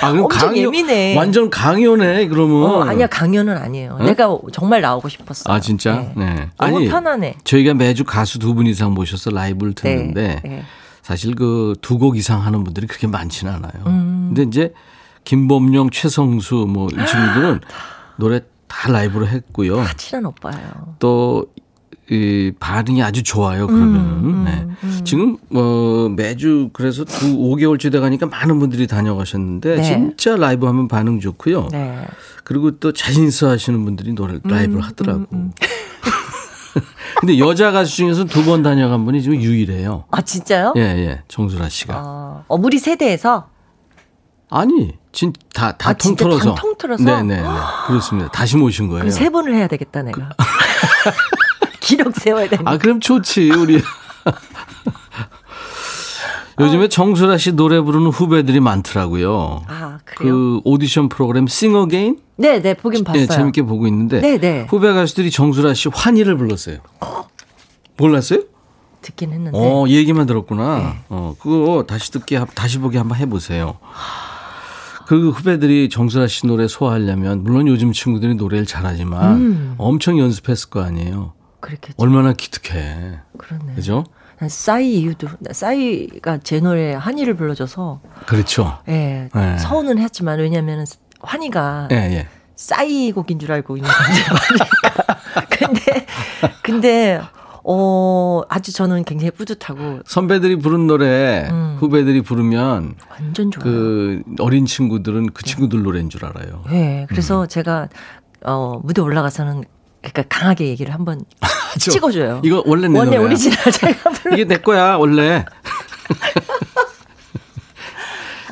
아 그럼 엄청 강요 예민해. 완전 강요네 그러면. 어, 아니야 강연은 아니에요. 내가 정말 나오고 싶었어. 아 진짜? 네. 너무 아니 편안해. 저희가 매주 가수 두 분 이상 모셔서 라이브를 듣는데 네. 사실 그 두 곡 이상 하는 분들이 그렇게 많지는 않아요. 음. 근데 이제 김범용, 최성수 뭐 이 친구들은 노래 다 라이브로 했고요. 친한 오빠예요. 또 이 반응이 아주 좋아요. 그러면은 네. 지금 뭐 매주 그래서 두 5개월째 돼 가니까 많은 분들이 다녀가셨는데 네. 진짜 라이브 하면 반응 좋고요. 네. 그리고 또 자신 있어 하시는 분들이 노래 음, 라이브를 하더라고. 근데 여자 가수 중에서 두 번 다녀간 분이 지금 유일해요. 아 진짜요? 예, 예. 정수라 씨가. 어, 어, 우리 세대에서 아니, 진, 다, 다 아, 통틀어서. 다 통틀어서? 네네네. 그렇습니다. 다시 모신 거예요. 세 번을 해야 되겠다 내가. 기록 세워야 되는. 아, 그럼 좋지, 우리. 요즘에 정수라 씨 노래 부르는 후배들이 많더라고요. 아 그래요? 그 오디션 프로그램 싱어 게인? 네, 네, 보긴 봤어요. 예, 재밌게 보고 있는데 네, 네. 후배 가수들이 정수라 씨 환희를 불렀어요. 몰랐어요? 듣긴 했는데. 어, 이 얘기만 들었구나. 네. 어, 그거 다시 듣기, 한- 다시 보기 한번 해 보세요. 그 후배들이 정수라 씨 노래 소화하려면, 물론 요즘 친구들이 노래를 잘하지만 음. 엄청 연습했을 거 아니에요. 그렇겠죠. 얼마나 기특해. 그렇네. 그죠? 난 싸이 이유도 싸이가 제 노래 한이를 불러줘서 그렇죠. 예 네. 서운은 했지만 왜냐면은 환희가 예, 예. 싸이 곡인 줄 알고 있는 모르니까. 근데 근데 어 아주 저는 굉장히 뿌듯하고 선배들이 부른 노래 음. 후배들이 부르면 완전 좋아요. 그 어린 친구들은 그 친구들 노래인 줄 알아요. 예 그래서 제가 어 무대 올라가서는 그러니까 강하게 얘기를 한번 저, 찍어줘요. 이거 원래 내 원래 노래야. 오리지널 제가 불러. 이게 내 거야 원래.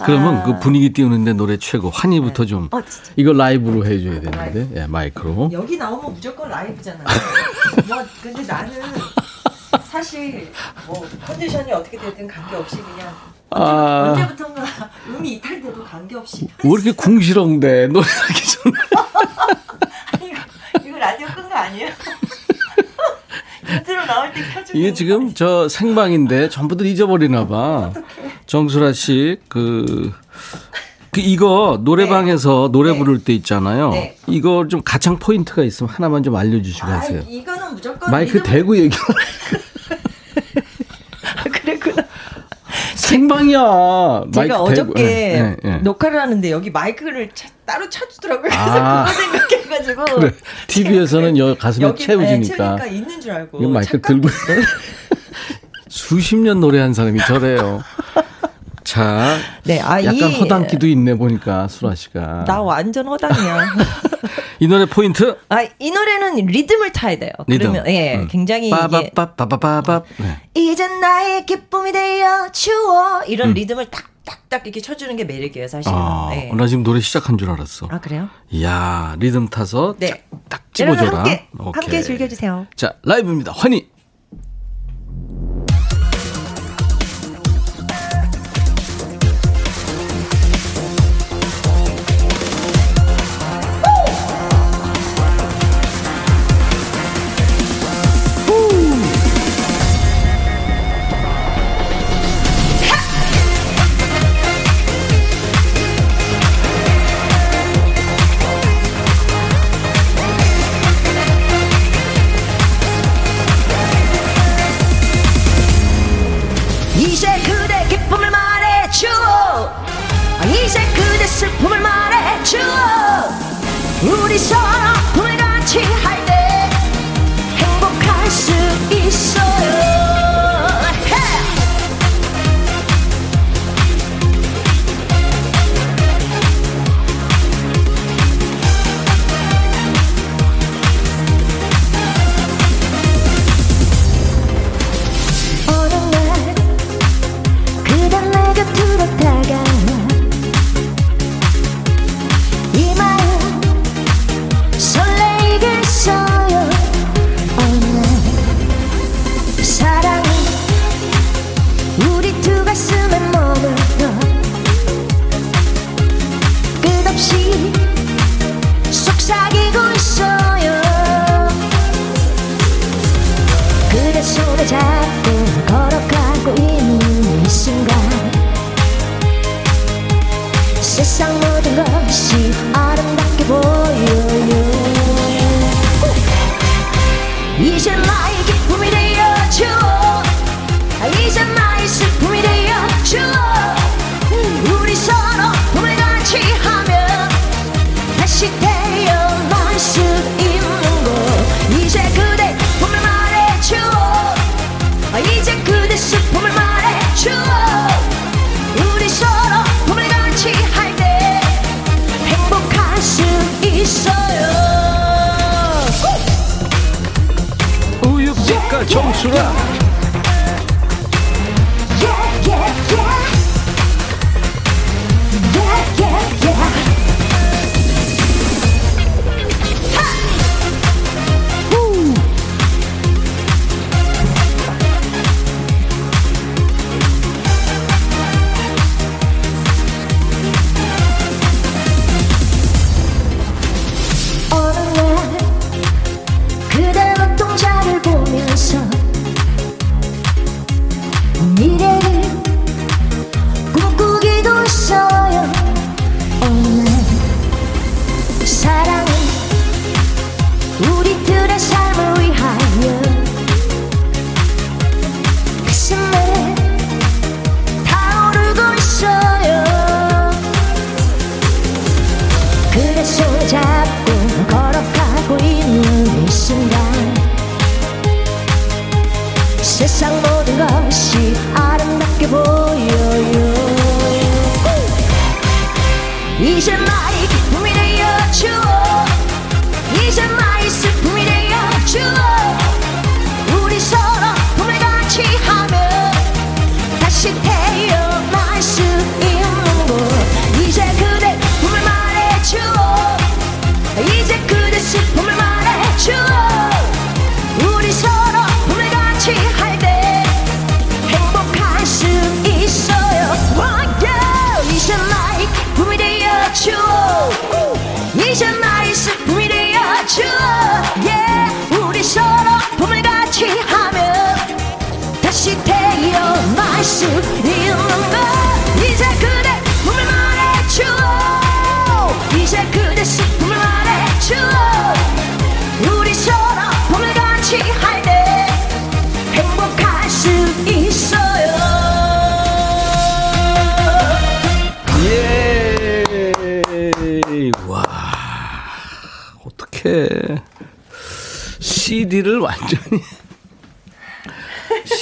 그러면 그 분위기 띄우는데 노래 최고 환희부터 좀 어. 이거 라이브로 해줘야 되는데 예, 마이크로. 여기 나오면 무조건 라이브잖아요. 뭐 근데 나는 사실 뭐 컨디션이 어떻게 되든 관계없이 그냥 아. 언제부턴가 음이 이탈돼도 관계없이 왜 이렇게 궁시렁대 노래하기 전에. 거 아니에요? 인트로 나올 때 이게 지금 저 생방인데 전부들 잊어버리나 봐. 정수라 씨, 그, 그 이거 노래방에서 노래 부를 때 있잖아요. 네. 이거 좀 가창 포인트가 있으면 하나만 좀 알려주시고 아, 하세요. 이거는 무조건 마이크 리듬- 대고 얘기. 그랬구나. 생방이야. 마이크 제가. 어저께 예, 예, 예. 녹화를 하는데 여기 마이크를 차- 따로 쳐주더라고요. 그래서 아. 그거 생각해가지고 그래. TV에서는 여 가슴에 여기, 네, 채워지니까. 채우니까 있는 줄 알고 이거 마이크 들고 수십 년 노래한 사람이 저래요. 자, 네, 아, 약간 이- 허당기도 있네 보니까 수라 씨가. 나 완전 허당이야. 이 노래 포인트 아, 이 노래는 리듬을 타야 돼요. 리듬. 그러면 예, 음. 굉장히 빠바빠빠바바밥. 네. 이젠 나의 기쁨이 되어 주워 이런 리듬을 딱 딱딱 이렇게 쳐주는 게 매력이에요, 사실은. 음. 아, 예. 나 지금 노래 시작한 줄 알았어. 아 그래요? 이야, 리듬 타서 네. 딱 집어줘라. 함께. 함께 즐겨주세요. 자, 라이브입니다. 환희.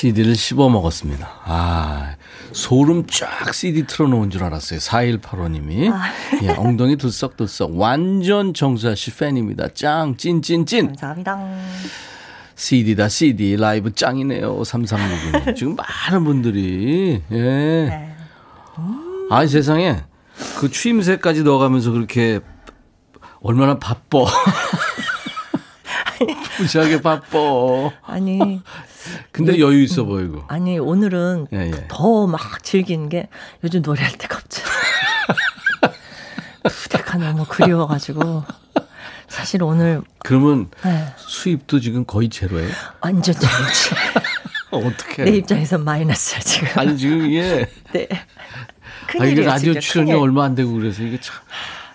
CD를 씹어 먹었습니다. 아, 소름 쫙 CD 틀어놓은 줄 알았어요. 4185님이. 예, 엉덩이 들썩들썩. 완전 정수아 씨 팬입니다. 짱, 찐 찐 찐. 감사합니다. CD다, CD. 라이브 짱이네요. 3362님. 지금 많은 분들이, 예. 아 세상에. 그 추임새까지 넣어가면서 그렇게 얼마나 바빠. 무지하게 바빠. 아니, 근데 여유 있어 보이고. 아니, 오늘은 예, 예. 더막 즐기는 게 요즘 노래할 때가 없죠. 무대가 너무 그리워가지고. 사실 오늘, 그러면 네, 수입도 지금 거의 제로예요? 완전 잘지 어떻게? 내 입장에서 마이너스야, 지금. 아니 지금 이게 네. 아 이게 라디오 출연료. 얼마 안 되고 그래서 이게 참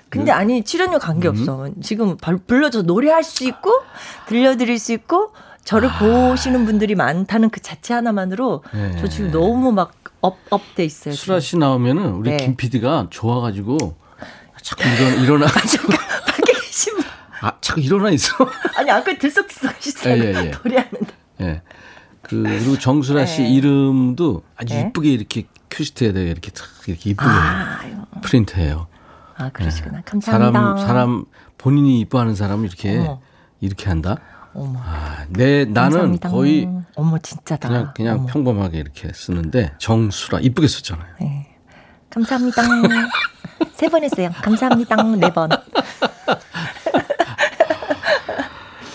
근데 아니 출연료 관계 없어. 음. 지금 벌- 불러서 노래할 수 있고 들려드릴 수 있고 저를 보시는 분들이 많다는 그 자체 하나만으로 아. 네. 저 지금 너무 막 up up돼 있어요. 수라. 씨 나오면은 우리 네. 김 PD가 좋아가지고 자꾸 일어나 일어나 밖에 계신 분. 아 자꾸 일어나 있어. 아니 아까 들썩들썩 하시잖아요. 예, 예, 예. 노래하는데. 예. 그 그리고 정수라 씨 네. 이름도 아주 네. 이쁘게 이렇게 큐시트에다가 이렇게 탁 이렇게 이쁘게 아유. 프린트해요. 아 그러시구나. 네. 사람 감사합니다. 사람 본인이 이뻐하는 사람을 이렇게 어머. 이렇게 한다. 어머. 아, 내 나는 감사합니다. 거의 어머 진짜다. 그냥 그냥 어머. 평범하게 이렇게 쓰는데 정수라 이쁘게 썼잖아요. 네. 감사합니다. 세 번 했어요. 감사합니다. 네 번.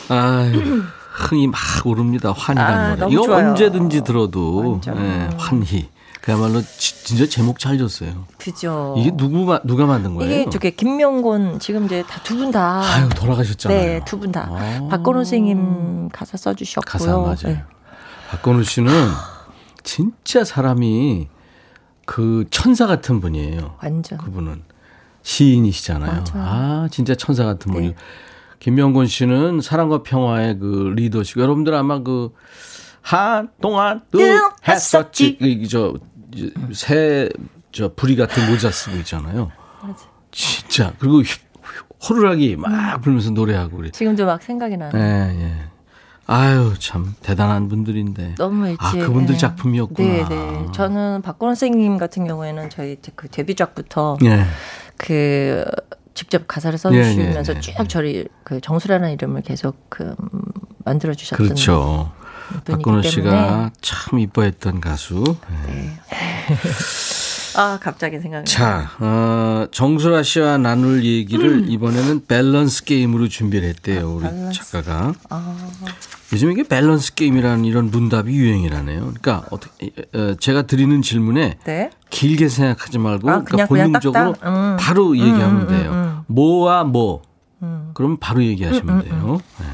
아유, 흥이 막 오릅니다. 환희라는 아, 노래. 이거 좋아요. 언제든지 들어도. 예, 환희. 그야말로 지- 진짜 제목 잘 줬어요. 그죠. 이게 누구 마- 누가 만든 거예요? 이게 저게 김명곤 지금 이제 다 두 분 다. 아유 돌아가셨잖아요. 네, 두 분 다. 아. 박건호 선생님 가사 써주셨고요. 가사 맞아요. 네. 박건우 씨는 진짜 사람이 그 천사 같은 분이에요. 완전. 그분은 시인이시잖아요. 맞아요. 아 진짜 천사 같은 네. 분이. 김명곤 씨는 사랑과 평화의 그 리더시고 여러분들 아마 그 한동안 또 했었지. 저 새 저 부리 같은 모자 쓰고 있잖아요. 맞아. 진짜 그리고 휘- 호루라기 막 불면서 노래하고 그래. 지금도 막 생각이 나네. 예, 예. 아유, 참 대단한 분들인데. 너무 일찍. 아, 그분들 네. 작품이었구나. 네, 네. 저는 박건호 선생님 같은 경우에는 저희 그 데뷔작부터 예. 그 직접 가사를 써주시면서 예, 예, 예. 쭉 저를 그 정수라는 이름을 계속 그 음, 만들어 주셨던 그렇죠. 때문에. 씨가 참 이뻐했던 가수. 예. 아 갑자기 생각이. 자, 어, 정수라 씨와 나눌 얘기를 이번에는 밸런스 게임으로 준비를 했대요, 우리 음. 밸런스. 작가가. 아, 요즘 이게 밸런스 게임이라는 이런 문답이 유행이라네요. 그러니까 어떻게 어, 제가 드리는 질문에 네. 길게 생각하지 말고 아, 그러니까 그냥, 그냥 본능적으로? 음. 바로 얘기하면 음, 음, 돼요. 음, 뭐와 뭐. 음. 그럼 바로 얘기하시면 돼요. 네.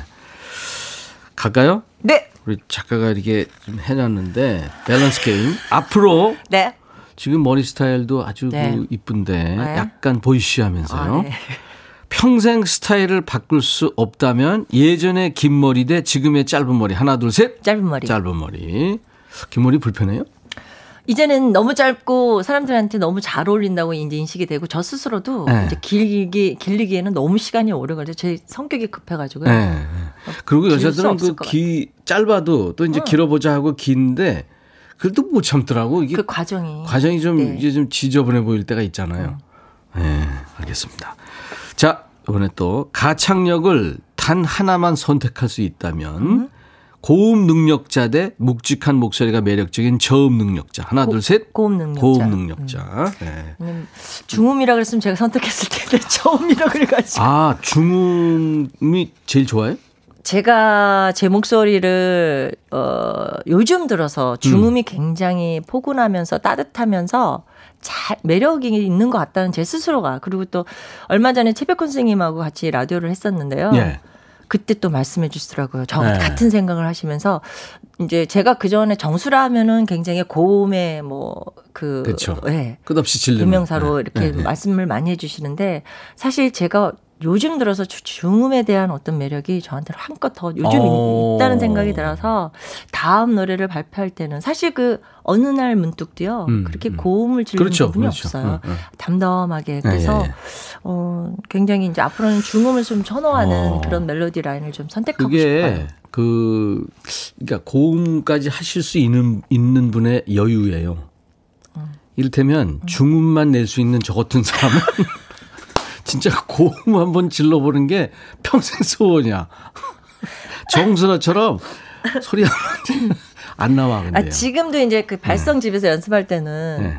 갈까요? 네. 우리 작가가 이렇게 좀 해놨는데 밸런스 게임 앞으로 네. 지금 머리 스타일도 아주 네. 그 이쁜데 네. 약간 boyish하면서요. 아, 네. 평생 스타일을 바꿀 수 없다면 예전의 긴 머리 대 지금의 짧은 머리 하나 둘 셋. 짧은 머리. 짧은 머리. 긴 머리 불편해요? 이제는 너무 짧고 사람들한테 너무 잘 어울린다고 이제 인식이 되고 저 스스로도 네. 이제 길기 길리기에는 너무 시간이 오래 걸려. 제 성격이 급해가지고요. 네. 그리고 길수 여자들은 그것기 짧아도 또 이제 길어보자 하고 긴데 그래도 못 참더라고. 이게 그 과정이. 과정이 좀 네. 이제 좀 지저분해 보일 때가 있잖아요. 네, 알겠습니다. 자, 이번에 또 가창력을 단 하나만 선택할 수 있다면 음? 고음 능력자 대 묵직한 목소리가 매력적인 저음 능력자. 하나, 둘, 셋. 고음 능력자. 음. 고음 능력자. 네. 왜냐면 중음이라 그랬으면 제가 선택했을 텐데 저음이라 그래가지고. 아, 중음이 제일 좋아요? 제가 제 목소리를 어 요즘 들어서 중음이 굉장히 포근하면서 따뜻하면서 잘 매력이 있는 것 같다는 제 스스로가 그리고 또 얼마 전에 최백훈 선생님하고 같이 라디오를 했었는데요. 예. 그때 또 말씀해 주시더라고요. 저 네. 같은 생각을 하시면서 이제 제가 그 전에 정수라 하면은 굉장히 고음의 뭐그 그쵸. 예. 끝없이 질르는. 유명사로 네. 이렇게 네, 네. 말씀을 많이 해 주시는데 사실 제가 요즘 들어서 주- 중음에 대한 어떤 매력이 저한테 는 한껏 더 요즘 어. 있다는 생각이 들어서 다음 노래를 발표할 때는 사실 그 어느 날 문득도요 음, 그렇게 음. 고음을 지르는 그렇죠, 부분이 그렇죠. 없어요. 응, 응. 담담하게 그래서 예, 예. 어 굉장히 이제 앞으로는 중음을 좀 선호하는 어. 그런 멜로디 라인을 좀 선택하고 그게 싶어요. 그 그러니까 고음까지 하실 수 있는 있는 분의 여유예요. 음. 이를테면 중음만 낼 수 있는 저 같은 사람은 진짜 고음 한번 질러보는 게 평생 소원이야. 정수라처럼 소리 안 나와 근데. 아, 지금도 이제 그 발성 집에서 연습할 때는 네.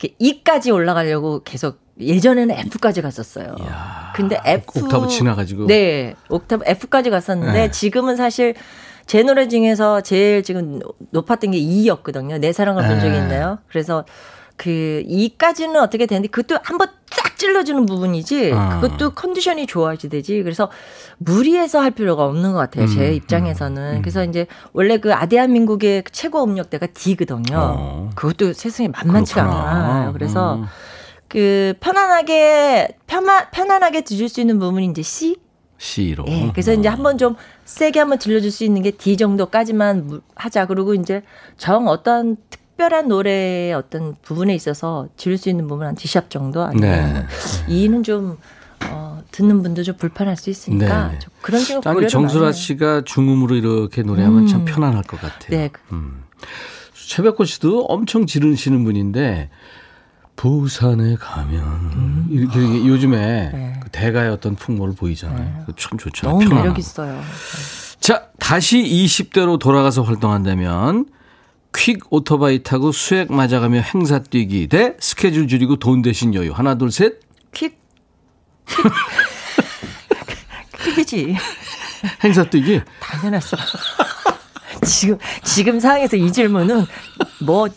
이렇게 E까지 올라가려고 계속 예전에는 F까지 갔었어요. 이야, 근데 F 옥타브 지나가지고. 네, 옥타브 F까지 갔었는데 네. 지금은 사실 제 노래 중에서 제일 지금 높았던 게 E였거든요. 내 사랑을 본 적이 네. 있나요? 그래서 그 E까지는 어떻게 되는데 그것도 한번 딱 찔러주는 부분이지 아. 그것도 컨디션이 좋아야지 되지. 그래서 무리해서 할 필요가 없는 것 같아요. 제 음, 입장에서는. 그래서 이제 원래 그 아대한민국의 최고 음역대가 D거든요. 어. 그것도 세상에 만만치가. 않아요. 그래서 음. 그 편안하게 편안 편안하게 들을 수 있는 부분이 이제 C. C로. 예. 그래서 이제 한번 좀 세게 한번 들려줄 수 있는 게 D 정도까지만 무- 하자. 그리고 이제 정 어떤 특 별한 노래의 어떤 부분에 있어서 들을 수 있는 부분 한 D샵 정도 아니면 네. E는 좀 어, 듣는 분도 좀 불편할 수 있으니까 네, 네. 좀 그런 식으로 아니 정수라 많이 해요. 씨가 중음으로 이렇게 노래하면 참 음. 편안할 것 같아요. 네. 음. 최백호 씨도 엄청 지르시는 분인데 부산에 가면 이렇게, 이렇게 요즘에 음. 네. 그 대가의 어떤 풍모를 보이잖아요. 그거 참 좋잖아요. 너무 편안하고. 매력 있어요. 자 다시 20대로 돌아가서 활동한다면 퀵 오토바이 타고 수액 맞아가며 행사 뛰기 대 스케줄 줄이고 돈 대신 여유 하나 둘 셋 퀵. 퀵이지. 행사 뛰기 당연하죠. 지금 지금 상황에서 이 질문은 뭐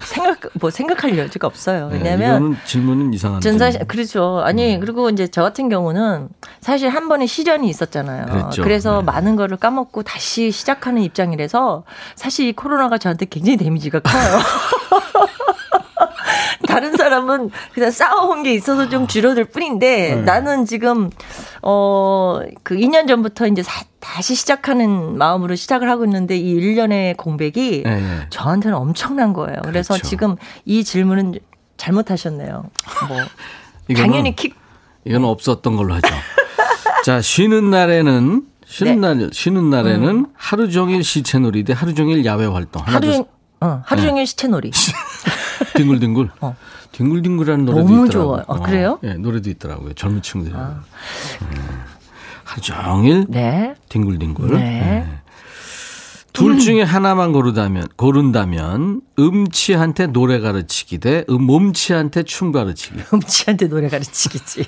생각 뭐 생각할 여지가 없어요. 네, 왜냐하면 이거는 질문은 이상한 전 사실. 그렇죠. 아니 음. 그리고 이제 저 같은 경우는 사실 한 번의 시련이 있었잖아요. 그랬죠. 래서 네. 많은 거를 까먹고 다시 시작하는 입장이라서 사실 이 코로나가 저한테 굉장히 데미지가 커요. 다른 사람은 그냥 싸워온 게 있어서 좀 줄어들 뿐인데 네. 나는 지금 어 그 2년 전부터 이제 사- 다시 시작하는 마음으로 시작을 하고 있는데 이 1년의 공백이 예, 예. 저한테는 엄청난 거예요. 그래서 그렇죠. 지금 이 질문은 잘못하셨네요. 뭐 이거는- 당연히 킥 이건 없었던 걸로 하죠. 자, 쉬는 날에는 쉬는 네. 날 쉬는 날에는 하루 종일 시체놀이 대 하루 종일 야외 활동. 하루 둘종 어, 하루 네. 종일 시체놀이. 딩글딩글. 어. 딩글딩글하는 노래도 너무 있더라고요. 좋아요. 아, 그래요? 예, 노래도 있더라고요. 젊은 친구들이. 음. 하루 종일 네. 딩글딩글. 네. 예. 둘 중에 하나만 고르다면 고른다면 음치한테 노래 가르치기 대 음, 몸치한테 춤 가르치기. 음치한테 노래 가르치겠지.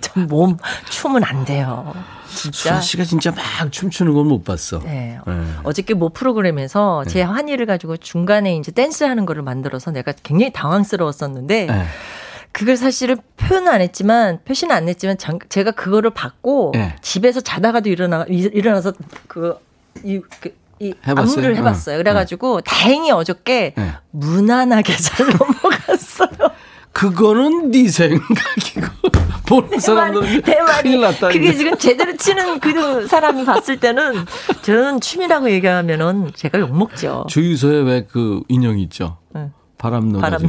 전 몸 춤은 안 돼요. 수아. 씨가 진짜 막 춤추는 건 못 봤어. 네. 네. 어저께 모 프로그램에서 제 환희를 가지고 중간에 이제 댄스 하는 거를 만들어서 내가 굉장히 당황스러웠었는데 네. 그걸 사실은 표현은 안 했지만 표시는 안 했지만 장- 제가 그거를 받고 네. 집에서 자다가도 일어나 일- 일어나서 그 이, 그, 이 해봤어요? 안무를 해봤어요. 어. 그래가지고 다행히 어저께 네. 무난하게 잘 넘어갔어요. 그거는 네 생각이고 보는 사람들은 큰일 났다. 그게. 지금 제대로 치는 그 사람이 봤을 때는 저는 춤이라고 얘기하면은 제가 욕 먹죠. 주유소에 왜 그 인형 있죠? 네. 바람 노래. 바람.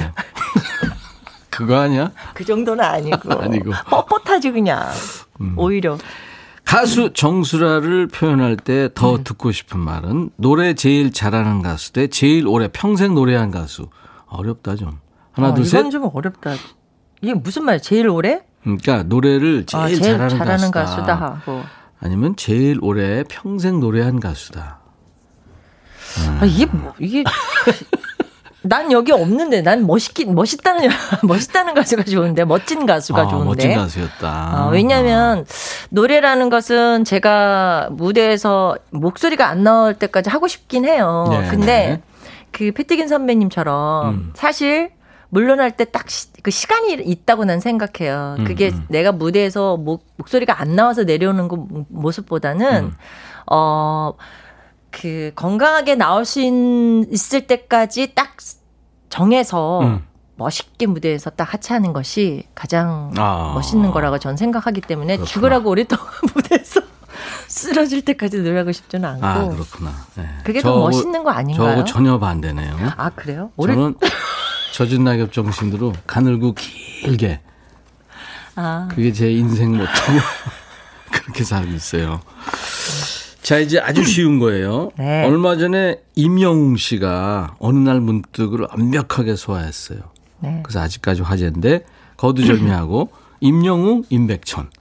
그거 아니야? 그 정도는 아니고. 아니고. 음. 뻣뻣하지 그냥. 오히려. 가수 정수라를 표현할 때더 음. 듣고 싶은 말은 노래 제일 잘하는 가수 대 제일 오래 평생 노래한 가수. 어렵다 좀. 하나 어, 둘 셋. 이건 좀 어렵다. 이게 무슨 말? 제일 오래? 그러니까 노래를 제일, 아, 제일 잘하는, 잘하는 가수다. 가수다 하고. 아니면 제일 오래 평생 노래한 가수다. 아, 이게 뭐, 이게. 난 여기 없는데, 난 멋있긴, 멋있다는, 멋있다는 가수가 좋은데, 멋진 가수가 아, 좋은데. 멋진 가수였다. 아, 왜냐면, 노래라는 것은 제가 무대에서 목소리가 안 나올 때까지 하고 싶긴 해요. 네, 근데, 네. 그 패티긴 선배님처럼, 음. 사실, 물러날 때 딱 그 시간이 있다고 난 생각해요. 그게 음, 음. 내가 무대에서 목, 목소리가 안 나와서 내려오는 거 모습보다는, 음. 어, 그 건강하게 나올 수 있, 있을 때까지 딱 정해서 음. 멋있게 무대에서 딱 하차하는 것이 가장 아. 멋있는 거라고 전 생각하기 때문에 그렇구나. 죽으라고 오랫동안 무대에서 쓰러질 때까지 노래하고 싶지는 않고. 아 그렇구나. 네. 그게 더 멋있는 거 아닌가요? 저하고 전혀 반대네요. 아 그래요? 오래 저는 젖은 낙엽 정신으로 가늘고 길게 아 그게 제 인생 모토고 그렇게 살고 있어요. 자 이제 아주 쉬운 거예요. 네. 얼마 전에 임영웅 씨가 어느 날 문득을 완벽하게 소화했어요. 네. 그래서 아직까지 화제인데 거두절미하고 임영웅, 임백천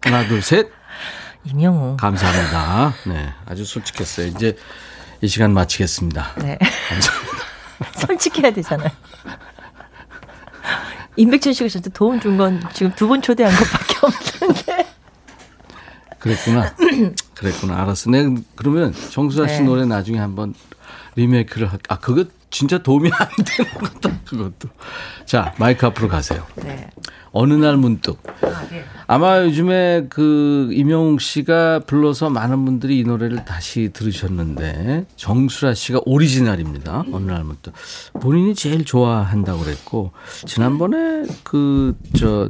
하나 둘 셋 임영웅. 감사합니다. 네 아주 솔직했어요. 이제 이 시간 마치겠습니다. 네. 감사합니다. 솔직해야 되잖아요. 임백천 씨가 진짜 도움 준 건 지금 두 번 초대한 것밖에 없는데. 그랬구나. 그랬구나. 알았어. 내가 그러면 정수아 씨 네. 노래 나중에 한번 리메이크를 할. 아 그거 진짜 도움이 안 되는 거다. 그것도. 자 마이크 앞으로 가세요. 네. 어느 날 문득. 아마 요즘에 그 임영웅 씨가 불러서 많은 분들이 이 노래를 다시 들으셨는데 정수라 씨가 오리지널입니다. 어느 날 문득 본인이 제일 좋아한다고 그랬고 지난번에 그 저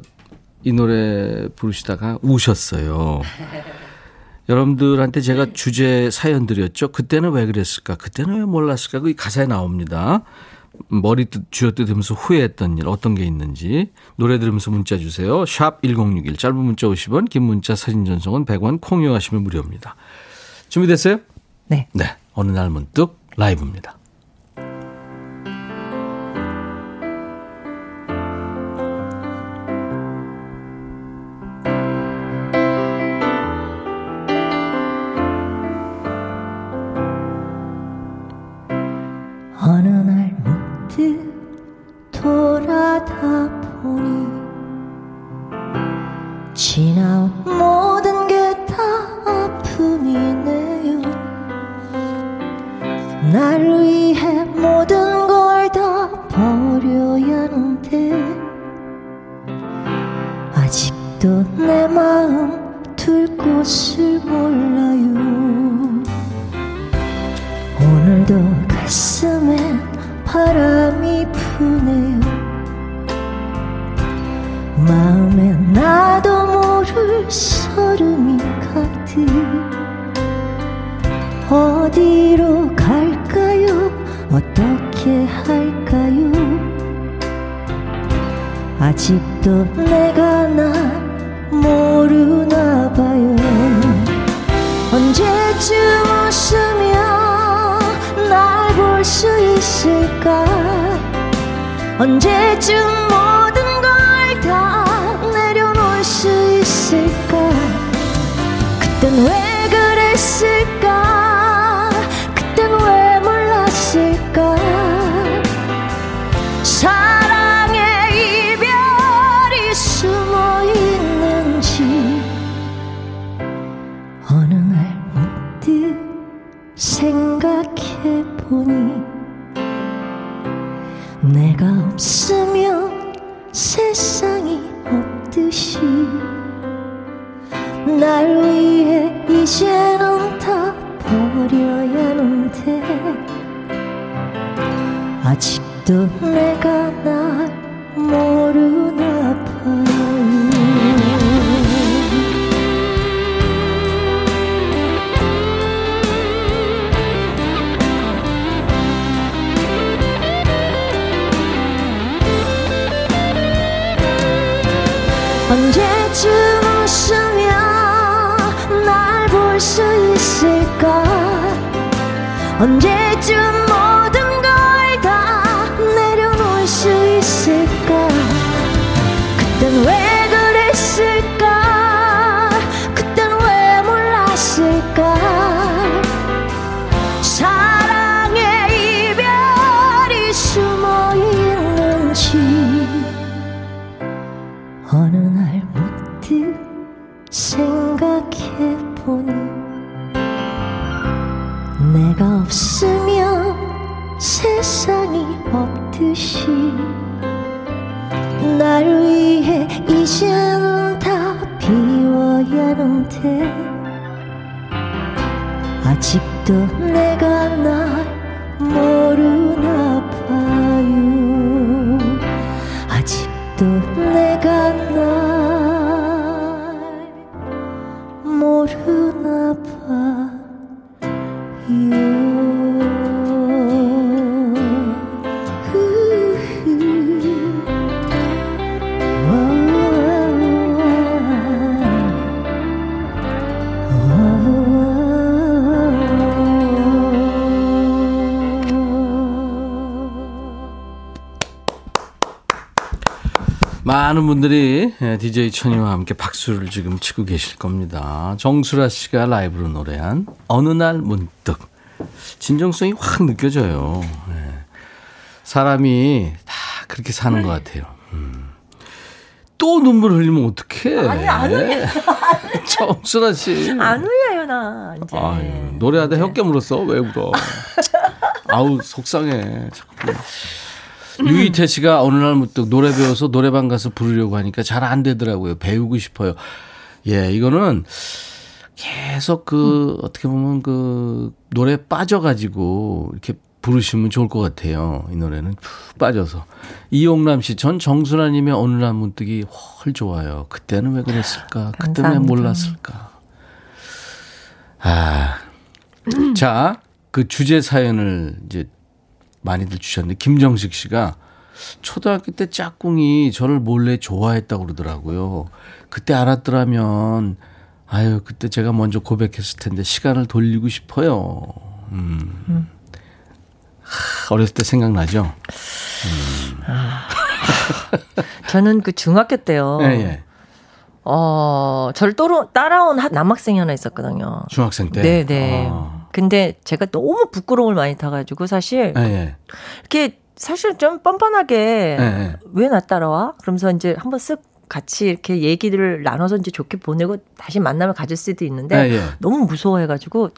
이 노래 부르시다가 우셨어요. 여러분들한테 제가 주제 사연 드렸죠. 그때는 왜 그랬을까? 그때는 왜 몰랐을까? 그 가사에 나옵니다. 머리 뜯, 쥐어뜯으면서 후회했던 일 어떤 게 있는지 노래 들으면서 문자 주세요. 샵 1061 짧은 문자 50원 긴 문자 사진 전송은 100원 콩 이용하시면 무료입니다. 준비됐어요? 네. 네. 어느 날 문득 라이브입니다. 날 위해 모든 걸 다 버려야 하는데 아직도 내 마음 둘 곳을 몰라 아직도 내가 나 모르나 봐요. 언제쯤 웃으며 날 볼 수 있을까? 언제 많은 분들이 예, DJ 천이와 함께 박수를 지금 치고 계실 겁니다. 정수라 씨가 라이브로 노래한 어느 날 문득 진정성이 확 느껴져요. 예. 사람이 다 그렇게 사는 것 같아요. 음. 또 눈물 흘리면 어떡해. 아니, 안 흘려. 정수라 씨. 안 울려요, 나, 이제. 아유, 노래하다 혀 깨물었어. 왜 울어? 아우, 속상해. 자꾸. 유이태 씨가 어느 날 문득 노래 배워서 노래방 가서 부르려고 하니까 잘 안 되더라고요. 배우고 싶어요. 예, 이거는 계속 그, 어떻게 보면 그, 노래 빠져가지고 이렇게 부르시면 좋을 것 같아요. 이 노래는 푹 빠져서. 이용남 씨, 전 정순아 님의 어느 날 문득이 헐 좋아요. 그때는 왜 그랬을까? 그때는 왜. 몰랐을까? 아. 자, 그 주제 사연을 이제 많이들 주셨는데, 김정식 씨가 초등학교 때 짝꿍이 저를 몰래 좋아했다고 그러더라고요. 그때 알았더라면, 아유, 그때 제가 먼저 고백했을 텐데, 시간을 돌리고 싶어요. 음. 하, 어렸을 때 생각나죠? 저는 그 중학교 때요. 예, 예. 어, 저를 따라온 한 남학생이 하나 있었거든요. 중학생 때. 네네. 아. 근데 제가 너무 부끄러움을 많이 타가지고 사실 예, 예. 이렇게 사실 좀 뻔뻔하게 예, 예. 왜나 따라와? 그러면서 이제 한번 쓱 같이 이렇게 얘기들을 나눠서 이제 좋게 보내고 다시 만남을 가질 수도 있는데 예, 예. 너무 무서워해가지고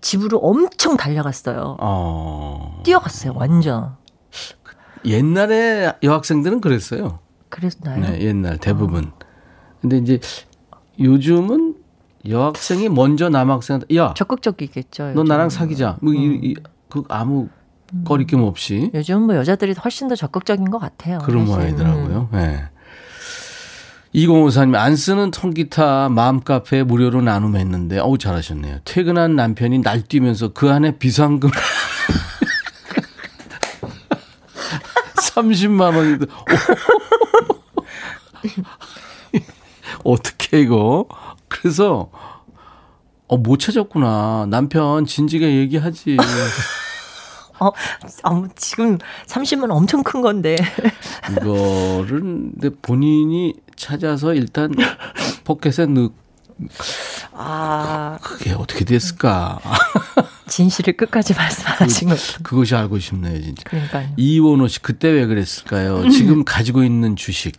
집으로 엄청 달려갔어요. 어. 뛰어갔어요, 완전. 옛날에 여학생들은 그랬어요. 그랬나요? 네, 옛날 대부분. 근데 이제 요즘은 여학생이 먼저 남학생한테 야, 적극적이겠죠. 너. 나랑 사귀자. 뭐 이, 음. 이, 그 아무 거리낌 없이 요즘 뭐 여자들이 훨씬 더 적극적인 것 같아요. 그런. 모양이더라고요. 예. 2054님, 안 쓰는 통기타 마음카페에 무료로 나눔했는데, 어우, 잘하셨네요. 퇴근한 남편이 날뛰면서 그 안에 비상금 30만 원이도. 어떻게 이거? 그래서, 어, 못 찾았구나. 남편 진지게 얘기하지. 어, 어, 지금 30만 엄청 큰 건데. 이거를 근데 본인이 찾아서 일단 포켓에 넣 아, 그게 어떻게 됐을까? 진실을 끝까지 말씀 안 하신 것. 그것이 알고 싶네요, 진짜. 그러니까요. 이원호 씨 그때 왜 그랬을까요? 지금 가지고 있는 주식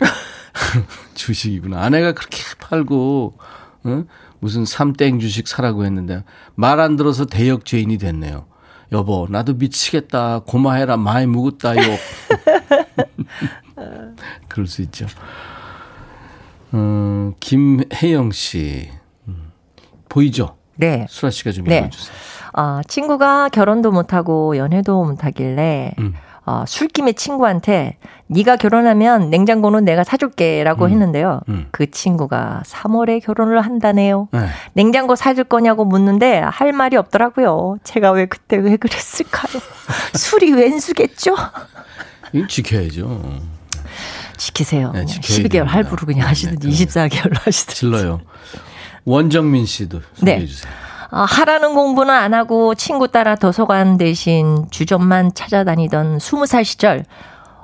주식이구나. 아내가 그렇게 팔고 어? 무슨 삼땡 주식 사라고 했는데 말 안 들어서 대역 죄인이 됐네요. 여보, 나도 미치겠다. 고마해라. 많이 묵었다요. 그럴 수 있죠. 음, 김혜영 씨. 음, 보이죠? 네. 수라 씨가 좀 네. 읽어주세요. 아, 친구가 결혼도 못하고 연애도 못하길래 음. 어, 술김에 친구한테 네가 결혼하면 냉장고는 내가 사줄게라고 했는데요. 음. 그 친구가 3월에 결혼을 한다네요. 네. 냉장고 사줄 거냐고 묻는데 할 말이 없더라고요. 제가 왜 그때 왜 그랬을까요? 술이 왼수겠죠? 이거 지켜야죠. 지키세요. 네, 그냥 지켜야 12개월 됩니다. 할부로 그냥 네, 하시든지 네, 24개월로 하시든지. 질러요. 원정민 씨도 소개해 네. 주세요. 아, 하라는 공부는 안 하고 친구 따라 도서관 대신 주점만 찾아다니던 20살 시절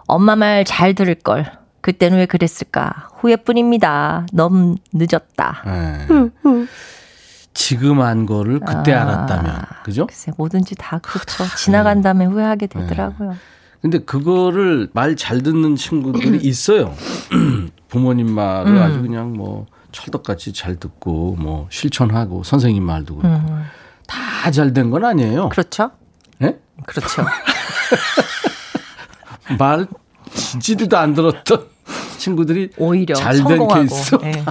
엄마 말 잘 들을 걸. 그때는 왜 그랬을까? 후회뿐입니다. 너무 늦었다. 네. 지금 한 거를 그때 아. 알았다면, 그죠? 글쎄 뭐든지 다 그렇죠. 지나간 다음에 후회하게 되더라고요. 근데 그거를 말 잘 듣는 친구들이 있어요. 부모님 말을 음. 아주 그냥 뭐 철떡같이 잘 듣고 뭐 실천하고 선생님 말도 그렇고 음. 다잘 된 건 아니에요. 그렇죠? 예? 그렇죠. 말 진지도 안 들었던 친구들이 오히려 잘된 성공하고. 케이스. 예.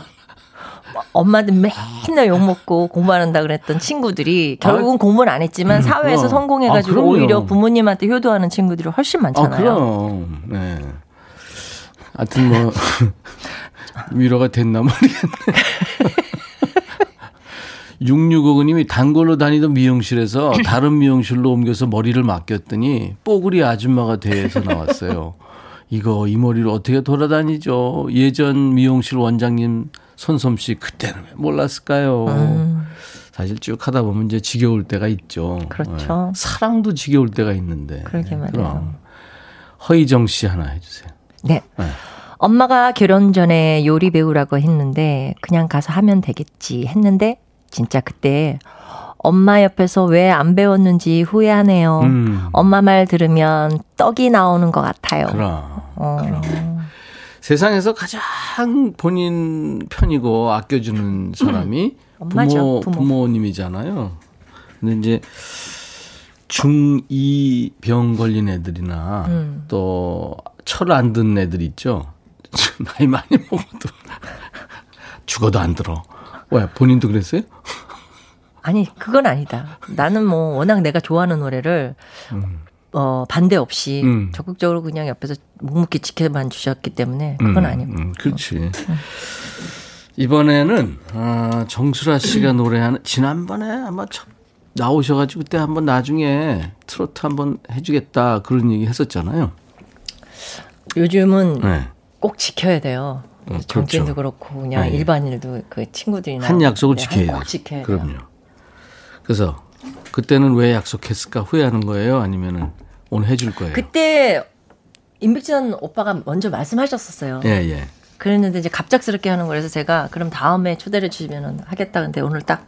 엄마들 맨날 욕 먹고 공부 안 한다 그랬던 친구들이 결국은 공부는 안 했지만 음, 사회에서 그럼. 성공해가지고 아. 오히려 부모님한테 효도하는 친구들이 훨씬 아, 많잖아요. 그럼. 네. 하여튼 뭐 위로가 됐나 모르겠네. 6659님이 단골로 다니던 미용실에서 다른 미용실로 옮겨서 머리를 맡겼더니 뽀글이 아줌마가 돼서 나왔어요. 이거 이 머리를 어떻게 돌아다니죠? 예전 미용실 원장님 손솜씨 그때는 왜 몰랐을까요? 음. 사실 쭉 하다 보면 이제 지겨울 때가 있죠. 그렇죠. 네. 사랑도 지겨울 때가 있는데. 그러게 말이에요. 그럼. 허희정 씨 하나 해주세요. 네. 네. 엄마가 결혼 전에 요리 배우라고 했는데 그냥 가서 하면 되겠지 했는데 진짜 그때 엄마 옆에서 왜 안 배웠는지 후회하네요. 음. 엄마 말 들으면 떡이 나오는 것 같아요. 그럼. 어. 세상에서 가장 본인 편이고 아껴주는 사람이 부모, 부모. 부모 님이잖아요. 근데 이제 중2 병 걸린 애들이나 음. 또철 안 든 애들 있죠. 나이 많이 먹어도 죽어도 안 들어. 왜 본인도 그랬어요? 아니 그건 아니다. 나는 뭐 워낙 내가 좋아하는 노래를 어 반대 없이 음. 적극적으로 그냥 옆에서 묵묵히 지켜만 주셨기 때문에 그건 음, 아니고. 음, 그렇지. 이번에는 아, 정수라 씨가 노래하는 지난번에 아마 첫 나오셔가지고 그때 한번 나중에 트로트 한번 해주겠다 그런 얘기 했었잖아요. 요즘은 네. 꼭 지켜야 돼요. 어, 정치인도 그렇죠. 그렇고 그냥 네. 일반인도 그 친구들이나 한 약속을 네, 지켜야 돼요. 꼭 지켜야 돼요. 그럼요. 그래서 그때는 왜 약속했을까 후회하는 거예요? 아니면은 오늘 해줄 거예요? 그때 임백천 오빠가 먼저 말씀하셨었어요. 예, 예. 그랬는데 이제 갑작스럽게 하는 거라서 제가 그럼 다음에 초대를 주시면은 하겠다. 근데 오늘 딱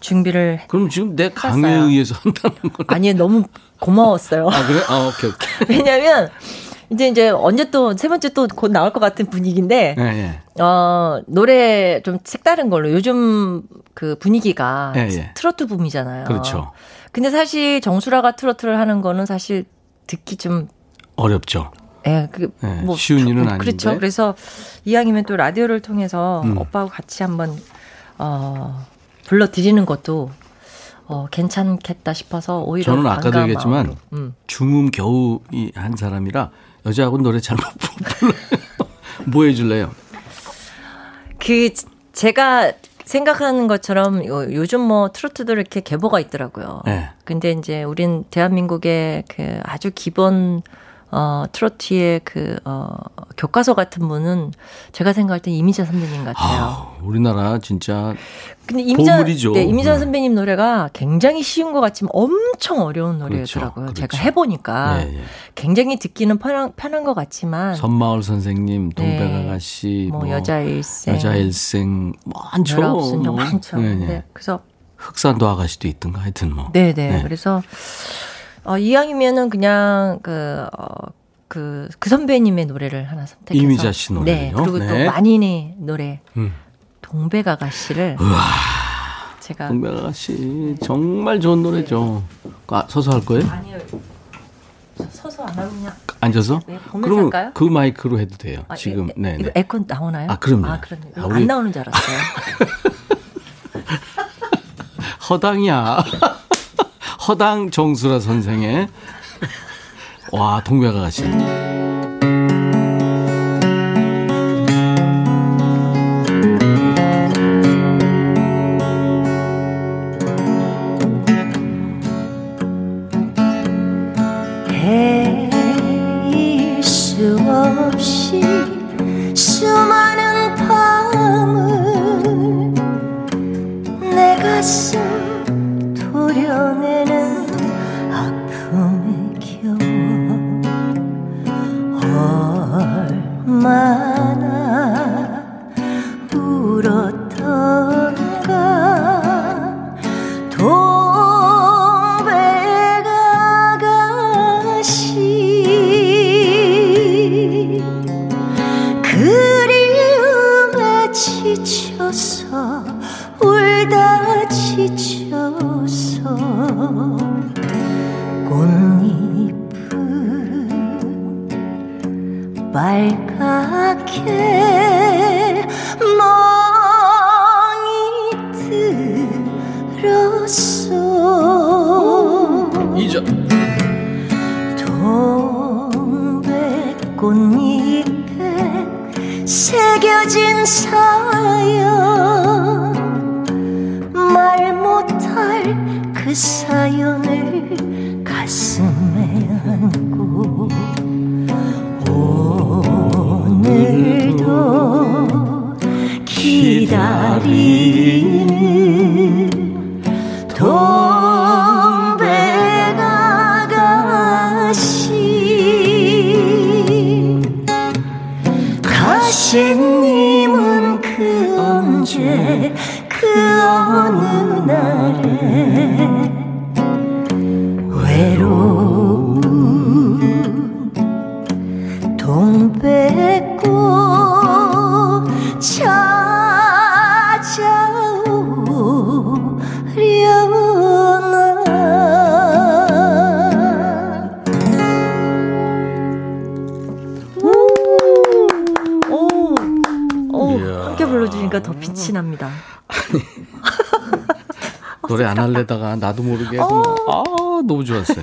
준비를 그럼 지금 내 강요에. 의해서 한다는 거. 아니 너무 고마웠어요. 아, 그래? 아, 오케이, 오케이. 왜냐면 이제 이제 언제 또 세 번째 또 곧 나올 것 같은 분위기인데 예, 예. 어 노래 좀 색다른 걸로 요즘 그 분위기가 예, 예. 트로트 붐이잖아요. 그렇죠. 근데 사실 정수라가 트로트를 하는 거는 사실 듣기 좀 어렵죠. 예, 그, 예, 뭐, 쉬운 일은 조- 아닌데. 그렇죠. 그래서 이왕이면 또 라디오를 통해서 음. 오빠하고 같이 한번, 어, 불러 드리는 것도, 어, 괜찮겠다 싶어서 오히려. 저는 아까도 얘기했지만. 음. 중음 겨우 이 한 사람이라 여자하고 노래 잘못 불러요. 뭐 해줄래요? 그, 제가 생각하는 것처럼 요, 요즘 뭐 트로트도 이렇게 계보가 있더라고요. 네. 근데 이제 우린 대한민국의 그 아주 기본 어 트로트의 그 어 교과서 같은 분은 제가 생각할 때 이미자 선배님 같아요. 아, 우리나라 진짜 근데 이미자 보물이죠. 네, 이미자 네. 선배님 노래가 굉장히 쉬운 것 같지만 엄청 어려운 노래더라고요. 그렇죠. 제가 그렇죠. 해보니까 예, 예. 굉장히 듣기는 편한, 편한 것 같지만 선마을 선생님, 네. 동백아가씨, 뭐, 뭐 여자 일생, 여자 일생 많죠. 열아홉. 많죠. 네, 네. 네, 그래서 흑산도 아가씨도 있던가 하여튼 뭐. 네네. 네. 그래서 어, 이왕이면은 그냥 그 어, 그, 그 선배님의 노래를 하나 선택해서. 이미자 씨 노래요? 네. 그리고 네. 또 만인의 노래, 음. 동백아가 씨를. 제가. 동백아가 씨 정말 좋은 노래죠. 아, 서서 할 거예요? 아니요. 서서 안 하고 그냥. 앉아서? 네, 그럼 할까요? 그 마이크로 해도 돼요. 아, 지금 에, 네, 이거 네. 에코 나오나요? 아, 그럼요. 아, 그럼요. 아, 우리- 안 나오는 줄 알았어요. 허당이야. 허당 정수라 선생의 와 동백 아가씨. 할래다가 나도 모르게 해서 뭐, 아 너무 좋았어요.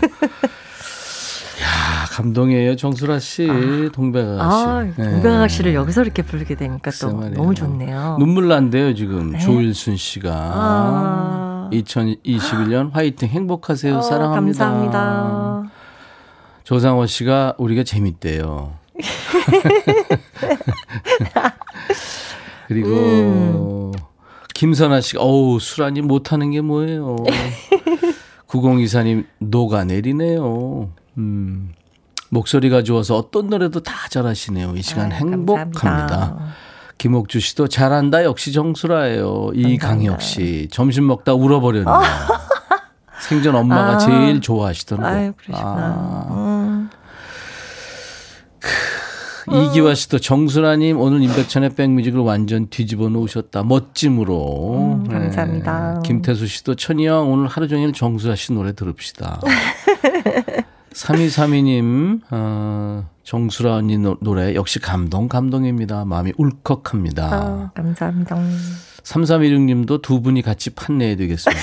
야 감동이에요 정수라 씨 동백아가씨. 아, 네. 동백아가 씨를 여기서 이렇게 부르게 되니까 또 말이에요. 너무 좋네요. 눈물 난대요 지금 네. 조일순 씨가 아. 2021년 화이팅 행복하세요 어, 사랑합니다. 감사합니다. 조상호 씨가 우리가 재밌대요. 그리고 음. 김선아 씨가 어우 술 한입 못하는 게 뭐예요. 9024님 녹아내리네요. 음. 목소리가 좋아서 어떤 노래도 다 잘하시네요. 이 시간 아, 행복합니다. 감사합니다. 김옥주 씨도 잘한다 역시 정수라예요. 이강혁 씨 점심 먹다 울어버렸네요. 생전 엄마가 아. 제일 좋아하시던데. 아유, 그러시구나. 음. 이기화 씨도 정수라님 오늘 임백천의 백뮤직을 완전 뒤집어 놓으셨다. 멋짐으로. 음, 감사합니다. 네. 김태수 씨도 천이형 오늘 하루 종일 정수라 씨 노래 들읍시다. 3232님, 어, 정수라 언니 노, 노래 역시 감동, 감동입니다. 마음이 울컥합니다. 아, 감사합니다. 3316님도 두 분이 같이 판내야 되겠습니다.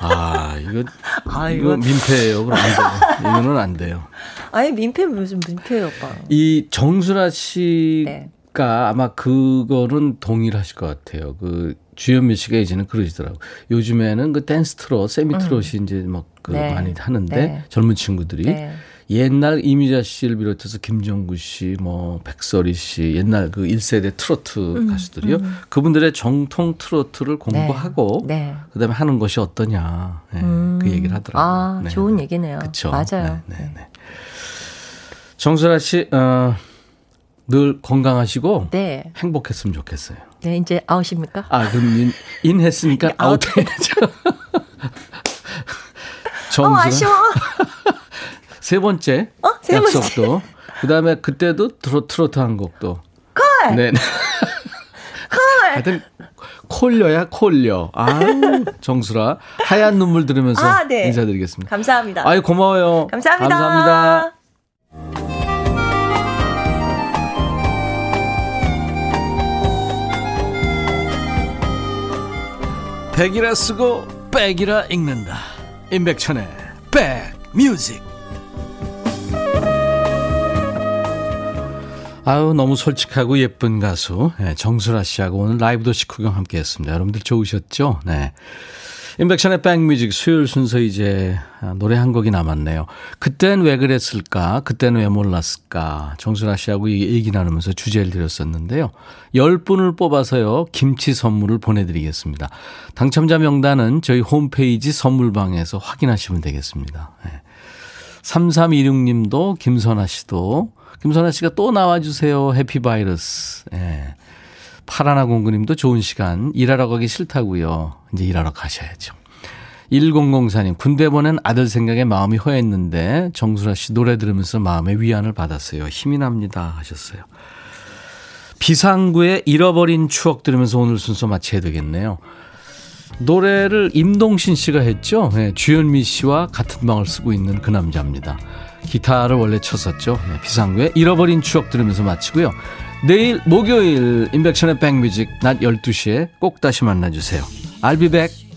아, 이거, 아, 이거 이거 민폐예요. 그럼 안 돼요. 이거는 안 돼요. 아니 민폐 무슨 민폐예요, 오빠. 이 정수라 씨가 네. 아마 그거는 동일하실 것 같아요. 그 주현미 씨가 예전에 그러시더라고. 요즘에는 그 댄스 트롯, 세미 트롯이 이제 막 그 네. 많이 하는데 네. 젊은 친구들이 네. 옛날 이미자 씨를 비롯해서 김정구 씨, 뭐 백설이 씨, 옛날 그 1세대 트로트 음, 가수들이요. 그분들의 정통 트로트를 공부하고 네. 그다음에 하는 것이 어떠냐. 네, 음. 그 얘기를 하더라고요. 아, 네. 좋은 얘기네요. 그쵸. 맞아요. 네, 네, 네. 정수라 씨, 어, 늘 건강하시고 네. 행복했으면 좋겠어요. 네, 이제 아웃입니까? 아, 그럼 인, 인 했으니까 네, 아웃. 아웃 해야죠. 어, 정수라 아쉬워. 세 번째 어? 세 번째. 약속도 그다음에 그때도 트로, 트로트 한 곡도 콜! 네. 하여튼 콜려야 콜려. 아, 정수라 하얀 눈물 들으면서 아, 네. 인사드리겠습니다. 감사합니다. 아유 고마워요. 감사합니다. 감사합니다. 백이라 쓰고 백이라 읽는다. 임백천의 백뮤직. 아유 너무 솔직하고 예쁜 가수 네, 정수라 씨하고 오늘 라이브 도시 구경 함께했습니다. 여러분들 좋으셨죠? 네. 인백션의 백뮤직 수요일 순서 이제 아, 노래 한 곡이 남았네요. 그땐 왜 그랬을까? 그땐 왜 몰랐을까? 정수라 씨하고 이 얘기 나누면서 주제를 드렸었는데요. 10분을 뽑아서요. 김치 선물을 보내드리겠습니다. 당첨자 명단은 저희 홈페이지 선물방에서 확인하시면 되겠습니다. 네. 3326님도 김선아 씨도 김선아 씨가 또 나와주세요. 해피바이러스. 예. 파라나 공구님도 좋은 시간. 일하러 가기 싫다고요. 이제 일하러 가셔야죠. 1004님 군대 보낸 아들 생각에 마음이 허했는데 정수라 씨 노래 들으면서 마음의 위안을 받았어요. 힘이 납니다 하셨어요. 비상구의 잃어버린 추억 들으면서 오늘 순서 마쳐야 되겠네요. 노래를 임동신 씨가 했죠. 네, 주현미 씨와 같은 방을 쓰고 있는 그 남자입니다. 기타를 원래 쳤었죠. 네, 비상구의 잃어버린 추억 들으면서 마치고요. 내일 목요일 인백션의 백뮤직 낮 12시에 꼭 다시 만나주세요. I'll be back.